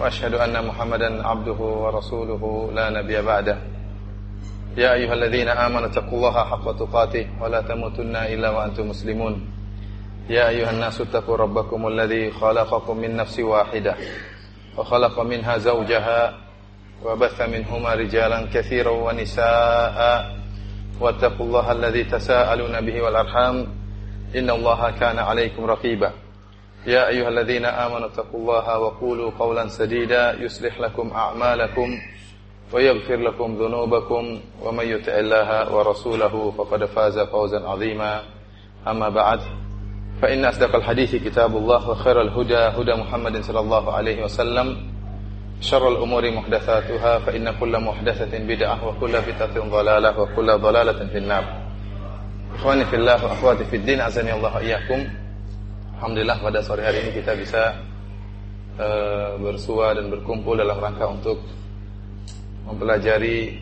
وأشهد أن محمدا عبده ورسوله لا نبي بعده. يا أيها الذين آمنوا اتقوا الله حق تقاته ولا تموتن إلا وأنتم مسلمون. يا أيها الناس اتقوا ربكم الذي خلقكم من نفس واحدة وخلق منها زوجها وبث منهما رجالا كثيرا ونساء. واتقوا الله الذي تساءلون به والأرحام إن الله كان عليكم رقيبا. يا أيها الذين آمنوا اتقوا الله وقولوا قولا سديدا يصلح لكم أعمالكم ويغفر لكم ذنوبكم ومن يطع الله ورسوله فقد فاز فوزا عظيما. أما بعد فإن أصدق الحديث كتاب الله وخير الهدى هدى محمد صلى الله عليه وسلم شر الأمور محدثاتها فإن كل محدثة بدعة وكل بدعة ضلالة وكل ضلالة في النار. إخواني في الله وأخواتي في الدين أعزني الله إياكم Alhamdulillah pada sore hari ini kita bisa uh, bersua dan berkumpul dalam rangka untuk mempelajari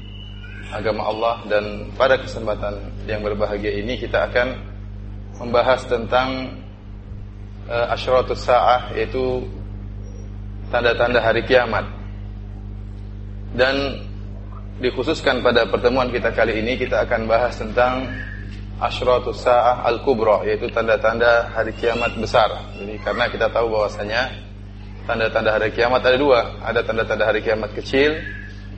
agama Allah dan pada kesempatan yang berbahagia ini kita akan membahas tentang uh, asyratus sa'ah yaitu tanda-tanda hari kiamat. Dan dikhususkan pada pertemuan kita kali ini kita akan bahas tentang asyratus sa'ah al-kubra yaitu tanda-tanda hari kiamat besar. Jadi karena kita tahu bahwasanya tanda-tanda hari kiamat ada dua, ada tanda-tanda hari kiamat kecil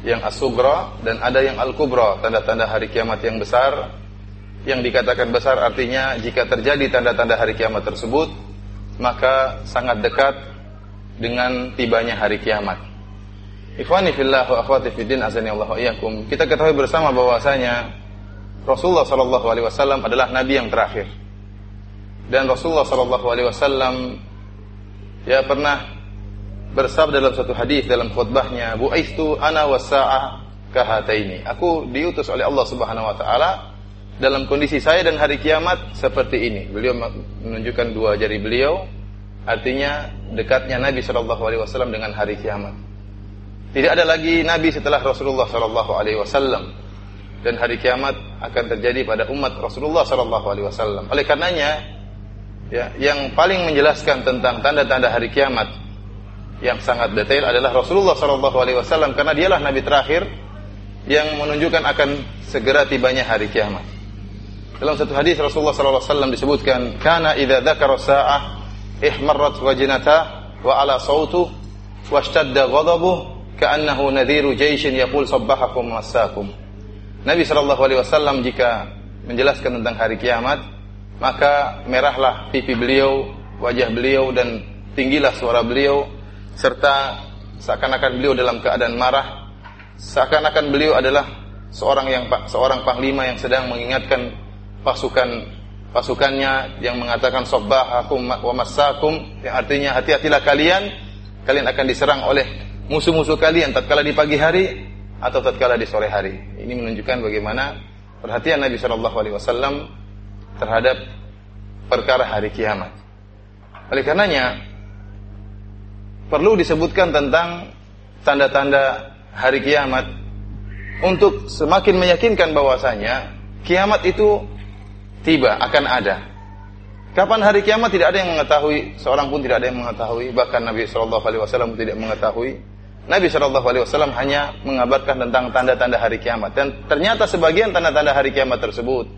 yang as-sugra dan ada yang al-kubra, tanda-tanda hari kiamat yang besar. Yang dikatakan besar artinya jika terjadi tanda-tanda hari kiamat tersebut maka sangat dekat dengan tibanya hari kiamat. Ikhwani fillah wa akhwati fiddin azani. Kita ketahui bersama bahwasanya Rasulullah Shallallahu Alaihi Wasallam adalah Nabi yang terakhir. Dan Rasulullah Shallallahu Alaihi Wasallam ya pernah bersabda dalam satu hadis dalam khutbahnya, "Bu'aistu ana wasa'ah kahataini." Aku diutus oleh Allah Subhanahu Wa Taala dalam kondisi saya dan hari kiamat seperti ini. Beliau menunjukkan dua jari beliau, artinya dekatnya Nabi Shallallahu Alaihi Wasallam dengan hari kiamat. Tidak ada lagi Nabi setelah Rasulullah Shallallahu Alaihi Wasallam dan hari kiamat akan terjadi pada umat Rasulullah sallallahu alaihi wasallam. Oleh karenanya ya, yang paling menjelaskan tentang tanda-tanda hari kiamat yang sangat detail adalah Rasulullah sallallahu alaihi wasallam karena dialah nabi terakhir yang menunjukkan akan segera tibanya hari kiamat. Dalam satu hadis Rasulullah sallallahu alaihi wasallam disebutkan, "Kana idza dzakara sa'ah ihmarrat wajnata wa ala sautu washtadda ghadabuhu ka'annahu nadhiru jaishin yaqul sabbahakum massakum." Nabi Shallallahu Alaihi Wasallam jika menjelaskan tentang hari kiamat, maka merahlah pipi beliau, wajah beliau dan tinggilah suara beliau, serta seakan-akan beliau dalam keadaan marah, seakan-akan beliau adalah seorang yang seorang panglima yang sedang mengingatkan pasukan pasukannya yang mengatakan sobbahakum wa masakum yang artinya hati-hatilah kalian. Kalian akan diserang oleh musuh-musuh kalian tatkala di pagi hari atau tatkala di sore hari. Ini menunjukkan bagaimana perhatian Nabi Shallallahu Alaihi Wasallam terhadap perkara hari kiamat. Oleh karenanya perlu disebutkan tentang tanda-tanda hari kiamat untuk semakin meyakinkan bahwasanya kiamat itu tiba akan ada. Kapan hari kiamat tidak ada yang mengetahui, seorang pun tidak ada yang mengetahui, bahkan Nabi Shallallahu Alaihi Wasallam tidak mengetahui. Nabi Shallallahu Alaihi Wasallam hanya mengabarkan tentang tanda-tanda hari kiamat dan ternyata sebagian tanda-tanda hari kiamat tersebut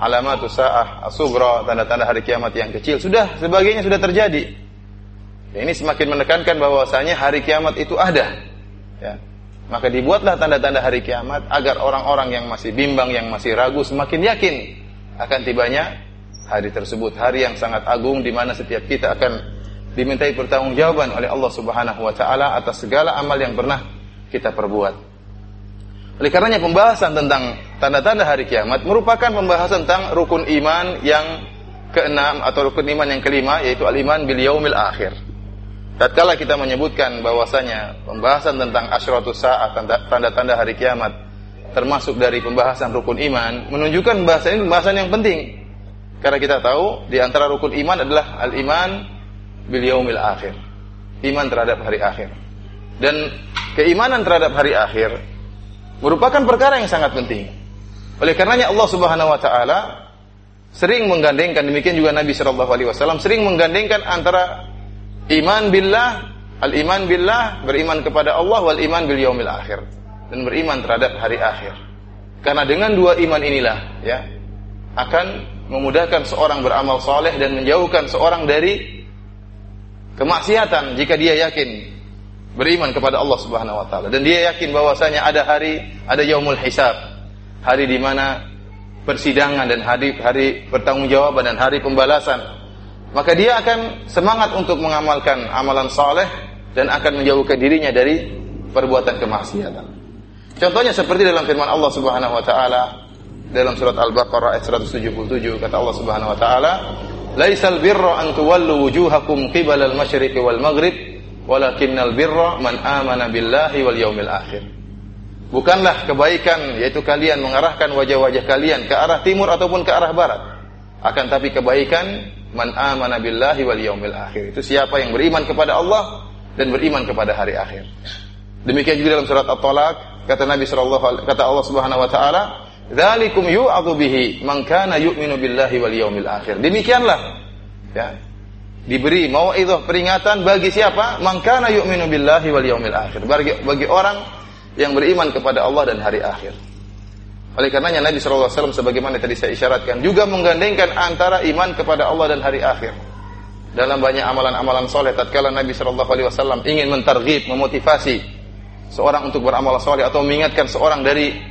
alamat sa'ah asugra tanda-tanda hari kiamat yang kecil sudah sebagiannya sudah terjadi. Ya, ini semakin menekankan bahwasanya hari kiamat itu ada. Ya. Maka dibuatlah tanda-tanda hari kiamat agar orang-orang yang masih bimbang, yang masih ragu semakin yakin akan tibanya hari tersebut, hari yang sangat agung di mana setiap kita akan dimintai pertanggungjawaban oleh Allah Subhanahu wa taala atas segala amal yang pernah kita perbuat. Oleh karenanya pembahasan tentang tanda-tanda hari kiamat merupakan pembahasan tentang rukun iman yang keenam atau rukun iman yang kelima yaitu al-iman bil yaumil akhir. tatkala kita menyebutkan bahwasanya pembahasan tentang asyratus saat tanda-tanda hari kiamat termasuk dari pembahasan rukun iman menunjukkan bahasa ini pembahasan yang penting karena kita tahu di antara rukun iman adalah al iman bil yaumil akhir. Iman terhadap hari akhir. Dan keimanan terhadap hari akhir merupakan perkara yang sangat penting. Oleh karenanya Allah Subhanahu wa taala sering menggandengkan demikian juga Nabi Shallallahu alaihi wasallam sering menggandengkan antara Iman billah, al-iman billah, beriman kepada Allah wal iman bil yaumil akhir. Dan beriman terhadap hari akhir. Karena dengan dua iman inilah ya akan memudahkan seorang beramal soleh dan menjauhkan seorang dari kemaksiatan jika dia yakin beriman kepada Allah Subhanahu wa taala. Dan dia yakin bahwasanya ada hari ada yaumul hisab. Hari di mana persidangan dan hari hari pertanggungjawaban dan hari pembalasan. Maka dia akan semangat untuk mengamalkan amalan soleh dan akan menjauhkan dirinya dari perbuatan kemaksiatan. Contohnya seperti dalam firman Allah Subhanahu wa taala dalam surat Al-Baqarah ayat 177 kata Allah Subhanahu wa taala, "Laisal birra an tuwallu wujuhakum qibala al-masyriq wal maghrib, walakinnal birra man amana billahi wal yaumil akhir." Bukanlah kebaikan yaitu kalian mengarahkan wajah-wajah kalian ke arah timur ataupun ke arah barat. Akan tapi kebaikan man amana billahi wal yaumil akhir. Itu siapa yang beriman kepada Allah dan beriman kepada hari akhir. Demikian juga dalam surat At-Talaq kata Nabi sallallahu kata Allah Subhanahu wa taala, "Dzalikum yu'adzu bihi man kana yu'minu billahi wal yaumil akhir." Demikianlah ya. Diberi mau'izah peringatan bagi siapa? Man kana yu'minu billahi wal yaumil akhir. Bagi bagi orang yang beriman kepada Allah dan hari akhir. Oleh karenanya Nabi SAW sebagaimana tadi saya isyaratkan juga menggandengkan antara iman kepada Allah dan hari akhir. Dalam banyak amalan-amalan soleh tatkala Nabi SAW ingin mentarghib, memotivasi seorang untuk beramal soleh atau mengingatkan seorang dari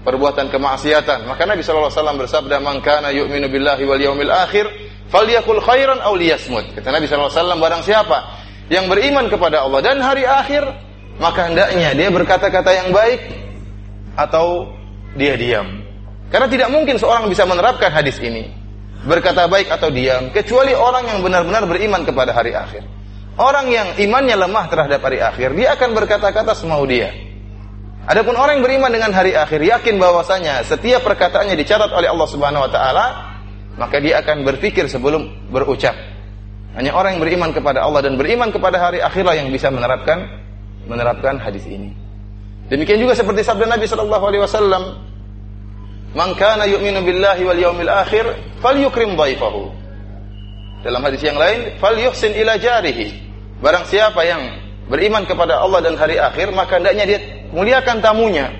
perbuatan kemaksiatan, maka Nabi SAW bersabda, "Man kana yu'minu billahi wal yaumil akhir, falyakul khairan aw liyasmut." Kata Nabi SAW, barang siapa yang beriman kepada Allah dan hari akhir, maka hendaknya dia berkata-kata yang baik atau dia diam. Karena tidak mungkin seorang bisa menerapkan hadis ini. Berkata baik atau diam. Kecuali orang yang benar-benar beriman kepada hari akhir. Orang yang imannya lemah terhadap hari akhir. Dia akan berkata-kata semau dia. Adapun orang yang beriman dengan hari akhir. Yakin bahwasanya setiap perkataannya dicatat oleh Allah subhanahu wa ta'ala. Maka dia akan berpikir sebelum berucap. Hanya orang yang beriman kepada Allah dan beriman kepada hari akhirlah yang bisa menerapkan menerapkan hadis ini. Demikian juga seperti sabda Nabi sallallahu alaihi wasallam, "Man kana yu'minu billahi wal yawmil akhir falyukrim dhaifahu." Dalam hadis yang lain, "Falyuhsin ila jarihi." Barang siapa yang beriman kepada Allah dan hari akhir, maka hendaknya dia muliakan tamunya.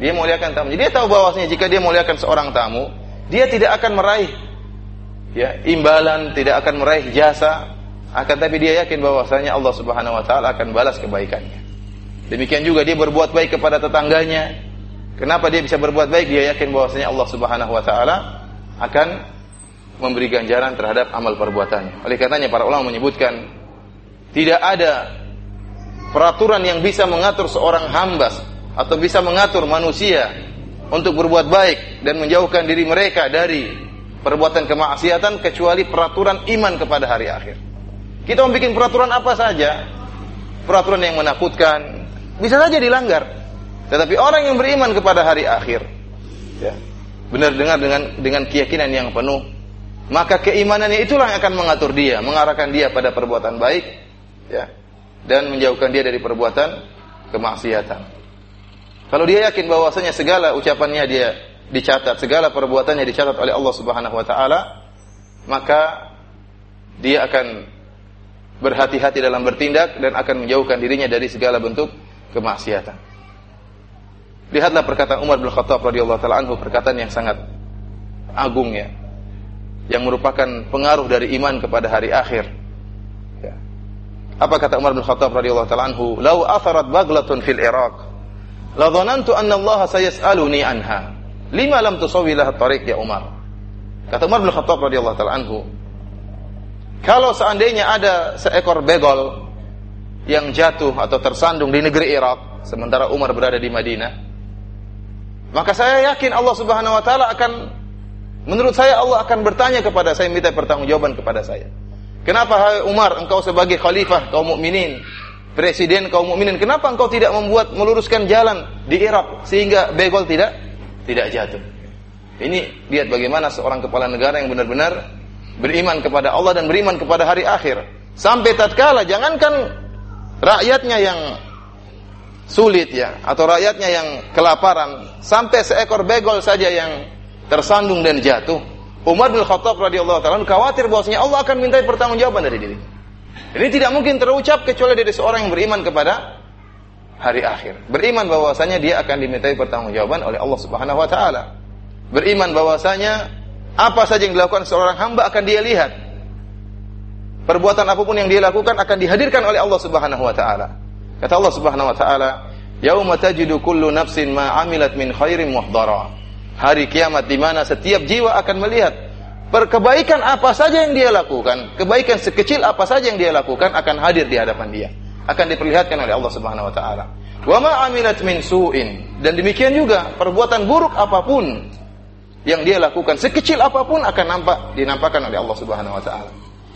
Dia muliakan tamunya. Dia tahu bahwasanya jika dia muliakan seorang tamu, dia tidak akan meraih ya imbalan, tidak akan meraih jasa, akan tapi dia yakin bahwasanya Allah Subhanahu wa taala akan balas kebaikannya. Demikian juga dia berbuat baik kepada tetangganya. Kenapa dia bisa berbuat baik? Dia yakin bahwasanya Allah Subhanahu wa taala akan memberi ganjaran terhadap amal perbuatannya. Oleh karenanya para ulama menyebutkan tidak ada peraturan yang bisa mengatur seorang hamba atau bisa mengatur manusia untuk berbuat baik dan menjauhkan diri mereka dari perbuatan kemaksiatan kecuali peraturan iman kepada hari akhir. Kita membuat peraturan apa saja, peraturan yang menakutkan, bisa saja dilanggar. Tetapi orang yang beriman kepada hari akhir, ya, benar dengar dengan dengan keyakinan yang penuh, maka keimanannya itulah yang akan mengatur dia, mengarahkan dia pada perbuatan baik, ya, dan menjauhkan dia dari perbuatan kemaksiatan. Kalau dia yakin bahwasanya segala ucapannya dia dicatat, segala perbuatannya dicatat oleh Allah Subhanahu wa taala, maka dia akan berhati-hati dalam bertindak dan akan menjauhkan dirinya dari segala bentuk kemaksiatan. Lihatlah perkataan Umar bin Khattab radhiyallahu taala anhu perkataan yang sangat agung ya. Yang merupakan pengaruh dari iman kepada hari akhir. Apa kata Umar bin Khattab radhiyallahu taala anhu? "Lau atharat baglatun fil Iraq, la dhanantu anna Allah sayas'aluni anha. Lima lam tusawwi laha tariq ya Umar." Kata Umar bin Khattab radhiyallahu taala anhu, kalau seandainya ada seekor begol yang jatuh atau tersandung di negeri Irak sementara Umar berada di Madinah maka saya yakin Allah Subhanahu wa taala akan menurut saya Allah akan bertanya kepada saya minta pertanggungjawaban kepada saya Kenapa hai Umar engkau sebagai khalifah kaum mukminin, presiden kaum mukminin, kenapa engkau tidak membuat meluruskan jalan di Irak sehingga begol tidak tidak jatuh? Ini lihat bagaimana seorang kepala negara yang benar-benar beriman kepada Allah dan beriman kepada hari akhir. Sampai tatkala jangankan rakyatnya yang sulit ya atau rakyatnya yang kelaparan sampai seekor begol saja yang tersandung dan jatuh Umar bin Khattab radhiyallahu taala khawatir bahwasanya Allah akan minta pertanggungjawaban dari diri. Ini tidak mungkin terucap kecuali dari seorang yang beriman kepada hari akhir. Beriman bahwasanya dia akan dimintai pertanggungjawaban oleh Allah Subhanahu wa taala. Beriman bahwasanya apa saja yang dilakukan seorang hamba akan dia lihat. Perbuatan apa pun yang dia lakukan akan dihadirkan oleh Allah Subhanahu wa taala. Kata Allah Subhanahu wa taala, "Yauma tajidu kullu nafsin ma 'amilat min khairin muhdara." Hari kiamat di mana setiap jiwa akan melihat perkebaikan apa saja yang dia lakukan, kebaikan sekecil apa saja yang dia lakukan akan hadir di hadapan dia, akan diperlihatkan oleh Allah Subhanahu wa taala. Wa ma 'amilat min su'in dan demikian juga perbuatan buruk apa pun yang dia lakukan sekecil apa pun akan nampak dinampakkan oleh Allah Subhanahu wa taala.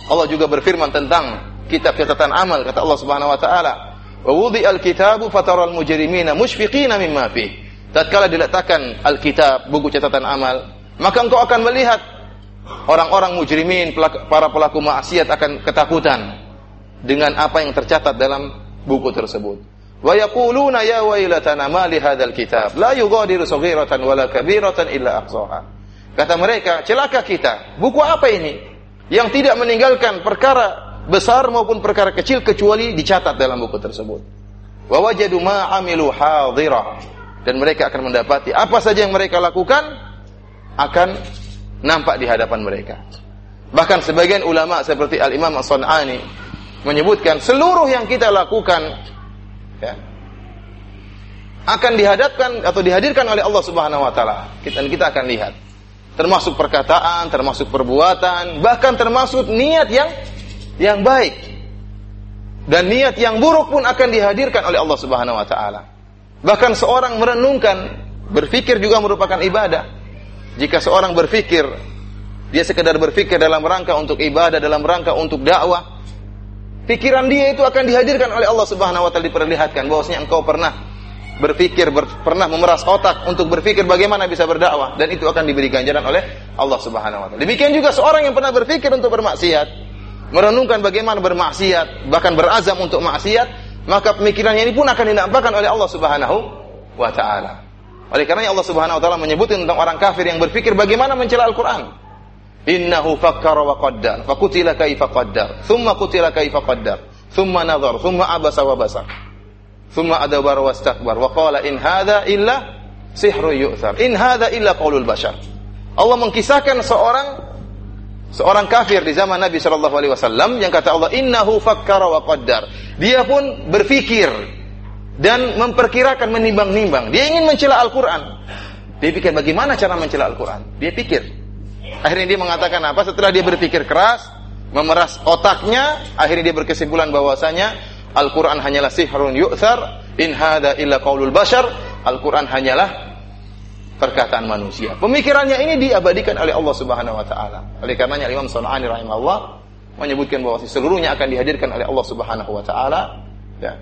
Allah juga berfirman tentang kitab catatan amal kata Allah Subhanahu wa taala Wa wudi al-kitabu fataral mujrimina mushfiqina mimma fi. Tatkala diletakkan Alkitab, buku catatan amal, maka engkau akan melihat orang-orang mujrimin, para pelaku maksiat akan ketakutan dengan apa yang tercatat dalam buku tersebut. Wa yaquluna ya wailatana ma li hadzal kitab la yughadiru saghiratan wala kabiratan illa ahsaha. Kata mereka, celaka kita. Buku apa ini? Yang tidak meninggalkan perkara besar maupun perkara kecil kecuali dicatat dalam buku tersebut. Wa wajadu ma amilu dan mereka akan mendapati apa saja yang mereka lakukan akan nampak di hadapan mereka. Bahkan sebagian ulama seperti Al-Imam As-Sun'ani menyebutkan seluruh yang kita lakukan ya, akan dihadapkan atau dihadirkan oleh Allah Subhanahu wa taala. Dan kita akan lihat termasuk perkataan, termasuk perbuatan, bahkan termasuk niat yang yang baik dan niat yang buruk pun akan dihadirkan oleh Allah Subhanahu wa taala. Bahkan seorang merenungkan, berpikir juga merupakan ibadah. Jika seorang berpikir, dia sekedar berpikir dalam rangka untuk ibadah, dalam rangka untuk dakwah, pikiran dia itu akan dihadirkan oleh Allah Subhanahu wa taala diperlihatkan bahwasanya engkau pernah berpikir ber, pernah memeras otak untuk berpikir bagaimana bisa berdakwah dan itu akan diberi ganjaran oleh Allah Subhanahu wa taala. Demikian juga seorang yang pernah berpikir untuk bermaksiat, merenungkan bagaimana bermaksiat, bahkan berazam untuk maksiat, maka pemikirannya ini pun akan dinampakkan oleh Allah Subhanahu wa taala. Oleh karena Allah Subhanahu wa taala menyebutkan tentang orang kafir yang berpikir bagaimana mencela Al-Qur'an. Innahu fakkara wa qaddar, fakutila kaifa qaddar, thumma kutila kaifa qaddar, thumma nadhar, thumma abasa wa basar. Thumma adabara wastakbar wa qala in hadha illa sihru yu'thar. In hadha illa qaulul bashar. Allah mengkisahkan seorang seorang kafir di zaman Nabi Shallallahu Alaihi Wasallam yang kata Allah innahu fakkara wa qaddar. Dia pun berpikir dan memperkirakan menimbang-nimbang. Dia ingin mencela Al-Quran. Dia pikir bagaimana cara mencela Al-Quran? Dia pikir. Akhirnya dia mengatakan apa? Setelah dia berpikir keras memeras otaknya akhirnya dia berkesimpulan bahwasanya Al-Quran hanyalah sihrun yu'thar in hada illa qaulul bashar. Al-Quran hanyalah perkataan manusia. Pemikirannya ini diabadikan oleh Allah Subhanahu wa taala. Oleh karenanya Imam Sunani rahimahullah menyebutkan bahwa seluruhnya akan dihadirkan oleh Allah Subhanahu wa taala ya.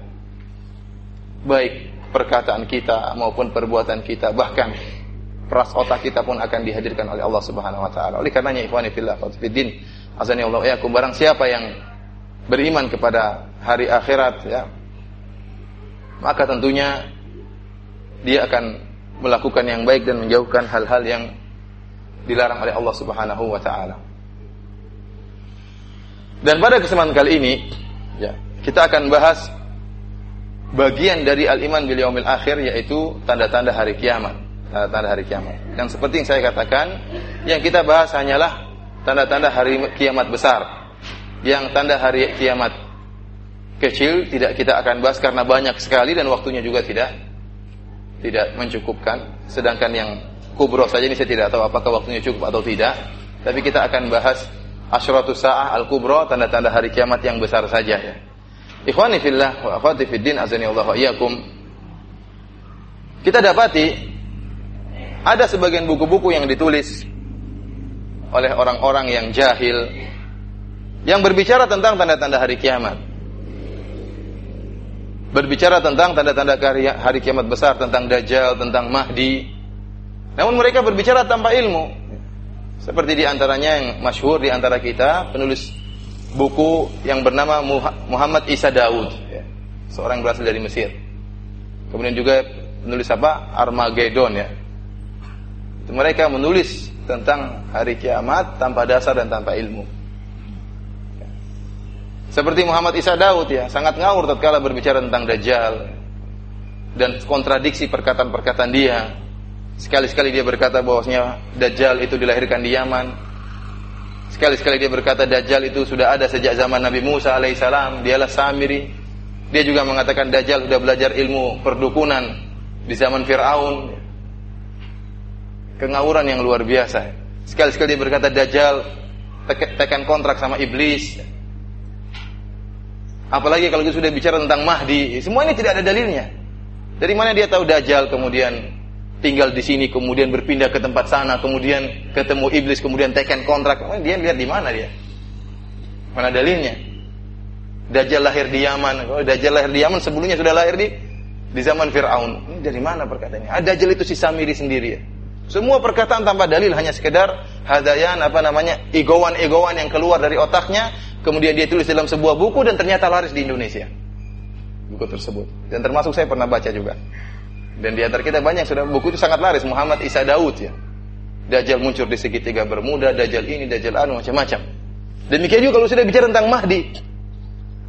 Baik perkataan kita maupun perbuatan kita bahkan peras otak kita pun akan dihadirkan oleh Allah Subhanahu wa taala. Oleh karenanya ikhwani fillah fiddin azani Allah ya barang siapa yang beriman kepada hari akhirat ya maka tentunya dia akan melakukan yang baik dan menjauhkan hal-hal yang dilarang oleh Allah Subhanahu wa taala. Dan pada kesempatan kali ini ya, kita akan bahas bagian dari al-iman bil yaumil akhir yaitu tanda-tanda hari kiamat. Tanda-tanda hari kiamat. Dan seperti yang saya katakan, yang kita bahas hanyalah tanda-tanda hari kiamat besar. Yang tanda hari kiamat kecil tidak kita akan bahas karena banyak sekali dan waktunya juga tidak tidak mencukupkan. Sedangkan yang kubro saja ini saya tidak tahu apakah waktunya cukup atau tidak. Tapi kita akan bahas asyratus sa'ah al-kubro, tanda-tanda hari kiamat yang besar saja ya. Ikhwani fillah wa akhwati fid din azani Allah wa iyyakum. Kita dapati ada sebagian buku-buku yang ditulis oleh orang-orang yang jahil yang berbicara tentang tanda-tanda hari kiamat. Berbicara tentang tanda-tanda hari kiamat besar, tentang Dajjal, tentang Mahdi. Namun mereka berbicara tanpa ilmu. Seperti di antaranya yang masyhur di antara kita, penulis buku yang bernama Muhammad Isa Daud. Ya. Seorang yang berasal dari Mesir. Kemudian juga penulis apa? Armageddon ya. Mereka menulis tentang hari kiamat tanpa dasar dan tanpa ilmu. Seperti Muhammad Isa Daud ya, sangat ngawur tatkala berbicara tentang Dajjal dan kontradiksi perkataan-perkataan dia. Sekali-sekali dia berkata bahwasanya Dajjal itu dilahirkan di Yaman. Sekali-sekali dia berkata Dajjal itu sudah ada sejak zaman Nabi Musa alaihissalam, dialah Samiri. Dia juga mengatakan Dajjal sudah belajar ilmu perdukunan di zaman Firaun. Kengawuran yang luar biasa. Sekali-sekali dia berkata Dajjal tekan kontrak sama iblis. Apalagi kalau sudah bicara tentang Mahdi, semua ini tidak ada dalilnya. Dari mana dia tahu Dajjal kemudian tinggal di sini, kemudian berpindah ke tempat sana, kemudian ketemu iblis, kemudian tekan kontrak. Dia lihat di mana dia? Mana dalilnya? Dajjal lahir di Yaman. Kalau Dajjal lahir di Yaman sebelumnya sudah lahir di di zaman Fir'aun. Ini dari mana perkataannya? Ada ah, Dajjal itu si Samiri sendiri ya. Semua perkataan tanpa dalil hanya sekedar hadayan apa namanya egoan-egoan yang keluar dari otaknya Kemudian dia tulis dalam sebuah buku dan ternyata laris di Indonesia. Buku tersebut. Dan termasuk saya pernah baca juga. Dan di antara kita banyak sudah buku itu sangat laris. Muhammad Isa Daud ya. Dajjal muncul di segitiga bermuda, Dajjal ini, Dajjal anu, macam-macam. Demikian juga kalau sudah bicara tentang Mahdi.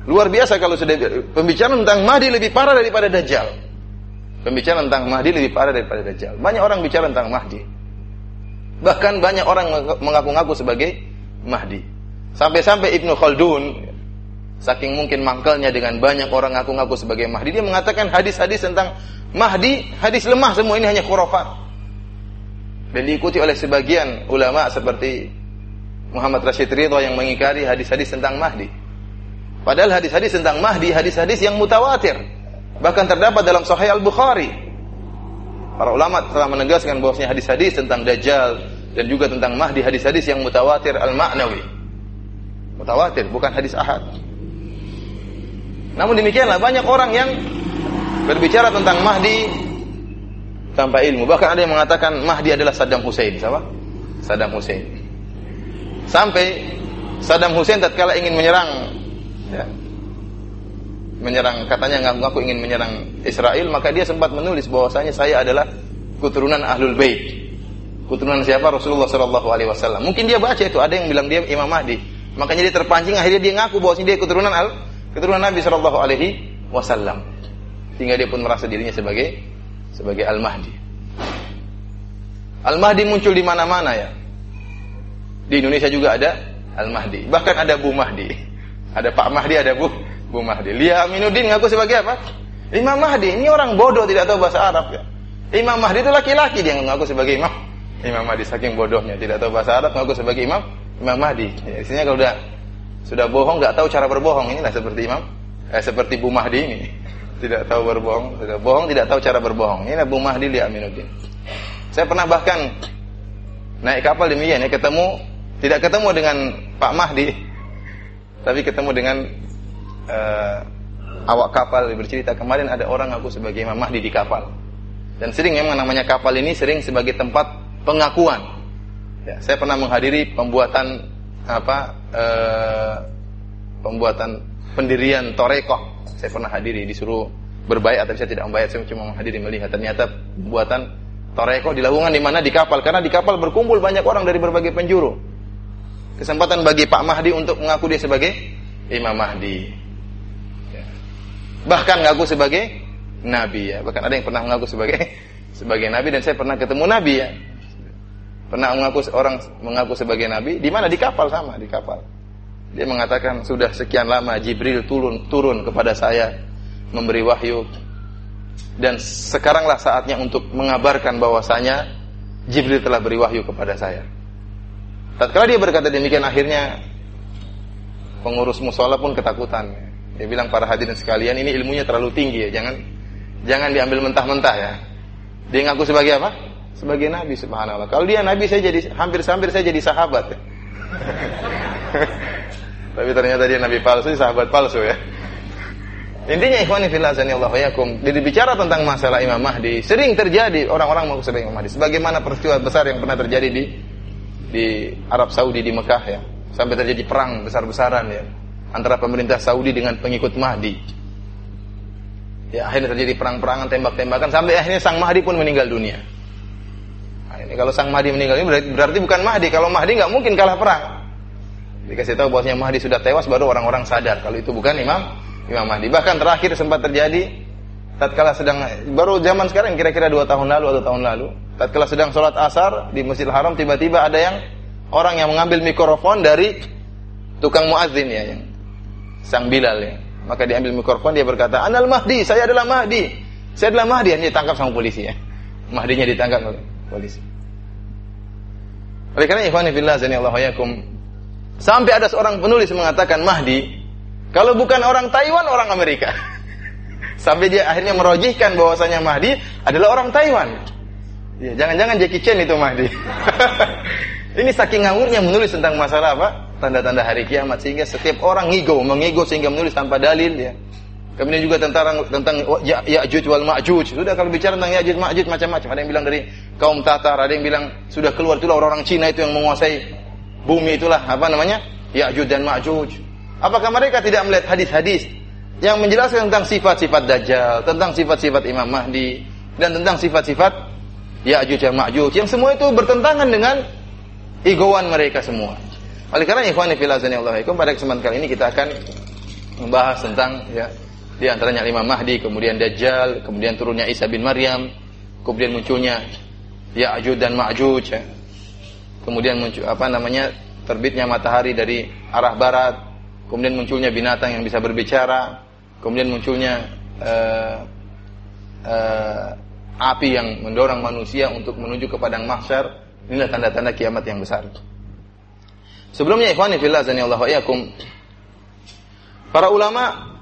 Luar biasa kalau sudah pembicaraan tentang Mahdi lebih parah daripada Dajjal. Pembicaraan tentang Mahdi lebih parah daripada Dajjal. Banyak orang bicara tentang Mahdi. Bahkan banyak orang mengaku-ngaku sebagai Mahdi. Sampai-sampai Ibnu Khaldun saking mungkin mangkalnya dengan banyak orang ngaku-ngaku sebagai Mahdi, dia mengatakan hadis-hadis tentang Mahdi, hadis lemah semua ini hanya khurafat. Dan diikuti oleh sebagian ulama seperti Muhammad Rashid Ridho yang mengingkari hadis-hadis tentang Mahdi. Padahal hadis-hadis tentang Mahdi, hadis-hadis yang mutawatir. Bahkan terdapat dalam Sahih Al-Bukhari. Para ulama telah menegaskan bahwasanya hadis-hadis tentang Dajjal dan juga tentang Mahdi, hadis-hadis yang mutawatir al-ma'nawi. Mutawatir, bukan hadis ahad. Namun demikianlah banyak orang yang berbicara tentang Mahdi tanpa ilmu. Bahkan ada yang mengatakan Mahdi adalah Saddam Hussein. Siapa? Saddam Hussein. Sampai Saddam Hussein tatkala ingin menyerang ya, menyerang katanya ngaku-ngaku ingin menyerang Israel, maka dia sempat menulis bahwasanya saya adalah keturunan Ahlul Bait. Keturunan siapa? Rasulullah Shallallahu alaihi wasallam. Mungkin dia baca itu, ada yang bilang dia Imam Mahdi. Makanya dia terpancing akhirnya dia ngaku bahwa dia keturunan al keturunan Nabi Shallallahu alaihi wasallam. Sehingga dia pun merasa dirinya sebagai sebagai Al-Mahdi. Al-Mahdi muncul di mana-mana ya. Di Indonesia juga ada Al-Mahdi. Bahkan ada Bu Mahdi. Ada Pak Mahdi, ada Bu Bu Mahdi. Lia Aminuddin ngaku sebagai apa? Imam Mahdi. Ini orang bodoh tidak tahu bahasa Arab ya. Imam Mahdi itu laki-laki dia ngaku sebagai imam. Imam Mahdi saking bodohnya tidak tahu bahasa Arab ngaku sebagai imam Imam Mahdi. Ya, isinya kalau udah sudah bohong nggak tahu cara berbohong inilah seperti Imam eh, seperti Bu Mahdi ini tidak tahu berbohong, sudah bohong tidak tahu cara berbohong. Ini Bu Mahdi li Aminuddin. Saya pernah bahkan naik kapal demikian ya ketemu tidak ketemu dengan Pak Mahdi tapi ketemu dengan uh, awak kapal bercerita kemarin ada orang aku sebagai Imam Mahdi di kapal dan sering memang namanya kapal ini sering sebagai tempat pengakuan Ya, saya pernah menghadiri pembuatan apa eh, pembuatan pendirian torekoh. Saya pernah hadiri disuruh berbayat tapi saya tidak membayar saya cuma menghadiri melihat ternyata pembuatan torekoh dilakukan di mana di kapal karena di kapal berkumpul banyak orang dari berbagai penjuru. Kesempatan bagi Pak Mahdi untuk mengaku dia sebagai Imam Mahdi. Ya. Bahkan mengaku sebagai Nabi ya. Bahkan ada yang pernah mengaku sebagai sebagai Nabi dan saya pernah ketemu Nabi ya pernah mengaku orang mengaku sebagai nabi di mana di kapal sama di kapal dia mengatakan sudah sekian lama Jibril turun turun kepada saya memberi wahyu dan sekaranglah saatnya untuk mengabarkan bahwasanya Jibril telah beri wahyu kepada saya. Tatkala dia berkata demikian akhirnya pengurus musola pun ketakutan. Dia bilang para hadirin sekalian ini ilmunya terlalu tinggi ya, jangan jangan diambil mentah-mentah ya. Dia ngaku sebagai apa? sebagai nabi subhanallah. Kalau dia nabi saya jadi hampir-hampir saya jadi sahabat. Tapi ternyata dia nabi palsu, sahabat palsu ya. Intinya ikhwani fillah Allah yakum. Jadi bicara tentang masalah Imam Mahdi, sering terjadi orang-orang mau sebagai Imam Mahdi. Sebagaimana peristiwa besar yang pernah terjadi di di Arab Saudi di Mekah ya. Sampai terjadi perang besar-besaran ya antara pemerintah Saudi dengan pengikut Mahdi. Ya, akhirnya terjadi perang-perangan, tembak-tembakan sampai akhirnya sang Mahdi pun meninggal dunia. Nah, ini kalau sang Mahdi meninggal ini berarti, berarti bukan Mahdi. Kalau Mahdi nggak mungkin kalah perang. Dikasih tahu bahwasanya Mahdi sudah tewas baru orang-orang sadar kalau itu bukan Imam Imam Mahdi. Bahkan terakhir sempat terjadi tatkala sedang baru zaman sekarang kira-kira dua tahun lalu atau tahun lalu, tatkala sedang sholat asar di Masjidil Haram tiba-tiba ada yang orang yang mengambil mikrofon dari tukang muadzin ya yang sang Bilal ya. Maka diambil mikrofon dia berkata, "Anal Mahdi, saya adalah Mahdi." Saya adalah Mahdi, hanya ditangkap sama polisi ya. Mahdinya ditangkap oleh polisi. Oleh karena ikhwan fillah Allah yakum sampai ada seorang penulis mengatakan Mahdi kalau bukan orang Taiwan, orang Amerika. Sampai dia akhirnya merojihkan bahwasanya Mahdi adalah orang Taiwan. Ya, jangan-jangan Jackie Chan itu Mahdi. Ini saking ngawurnya menulis tentang masalah apa? Tanda-tanda hari kiamat sehingga setiap orang ngigo, mengigo sehingga menulis tanpa dalil ya. Kemudian juga tentang tentang ya, Ya'juj wal Ma'juj. Sudah kalau bicara tentang Ya'juj Ma'juj macam-macam. Ada yang bilang dari kaum Tatar, ada yang bilang sudah keluar itulah orang-orang Cina itu yang menguasai bumi itulah apa namanya? Ya'juj dan Ma'juj. Apakah mereka tidak melihat hadis-hadis yang menjelaskan tentang sifat-sifat Dajjal, tentang sifat-sifat Imam Mahdi, dan tentang sifat-sifat Ya'juj dan Ma'juj yang semua itu bertentangan dengan egoan mereka semua. Oleh karena ikhwani fillah Allah pada kesempatan kali ini kita akan membahas tentang ya di antaranya Imam Mahdi, kemudian Dajjal, kemudian turunnya Isa bin Maryam, kemudian munculnya Ya'juj dan Ma'juj ya. Kemudian muncul apa namanya terbitnya matahari dari arah barat, kemudian munculnya binatang yang bisa berbicara, kemudian munculnya uh, uh, api yang mendorong manusia untuk menuju ke padang mahsyar. Inilah tanda-tanda kiamat yang besar. Sebelumnya ikhwani fillah Allah yakum para ulama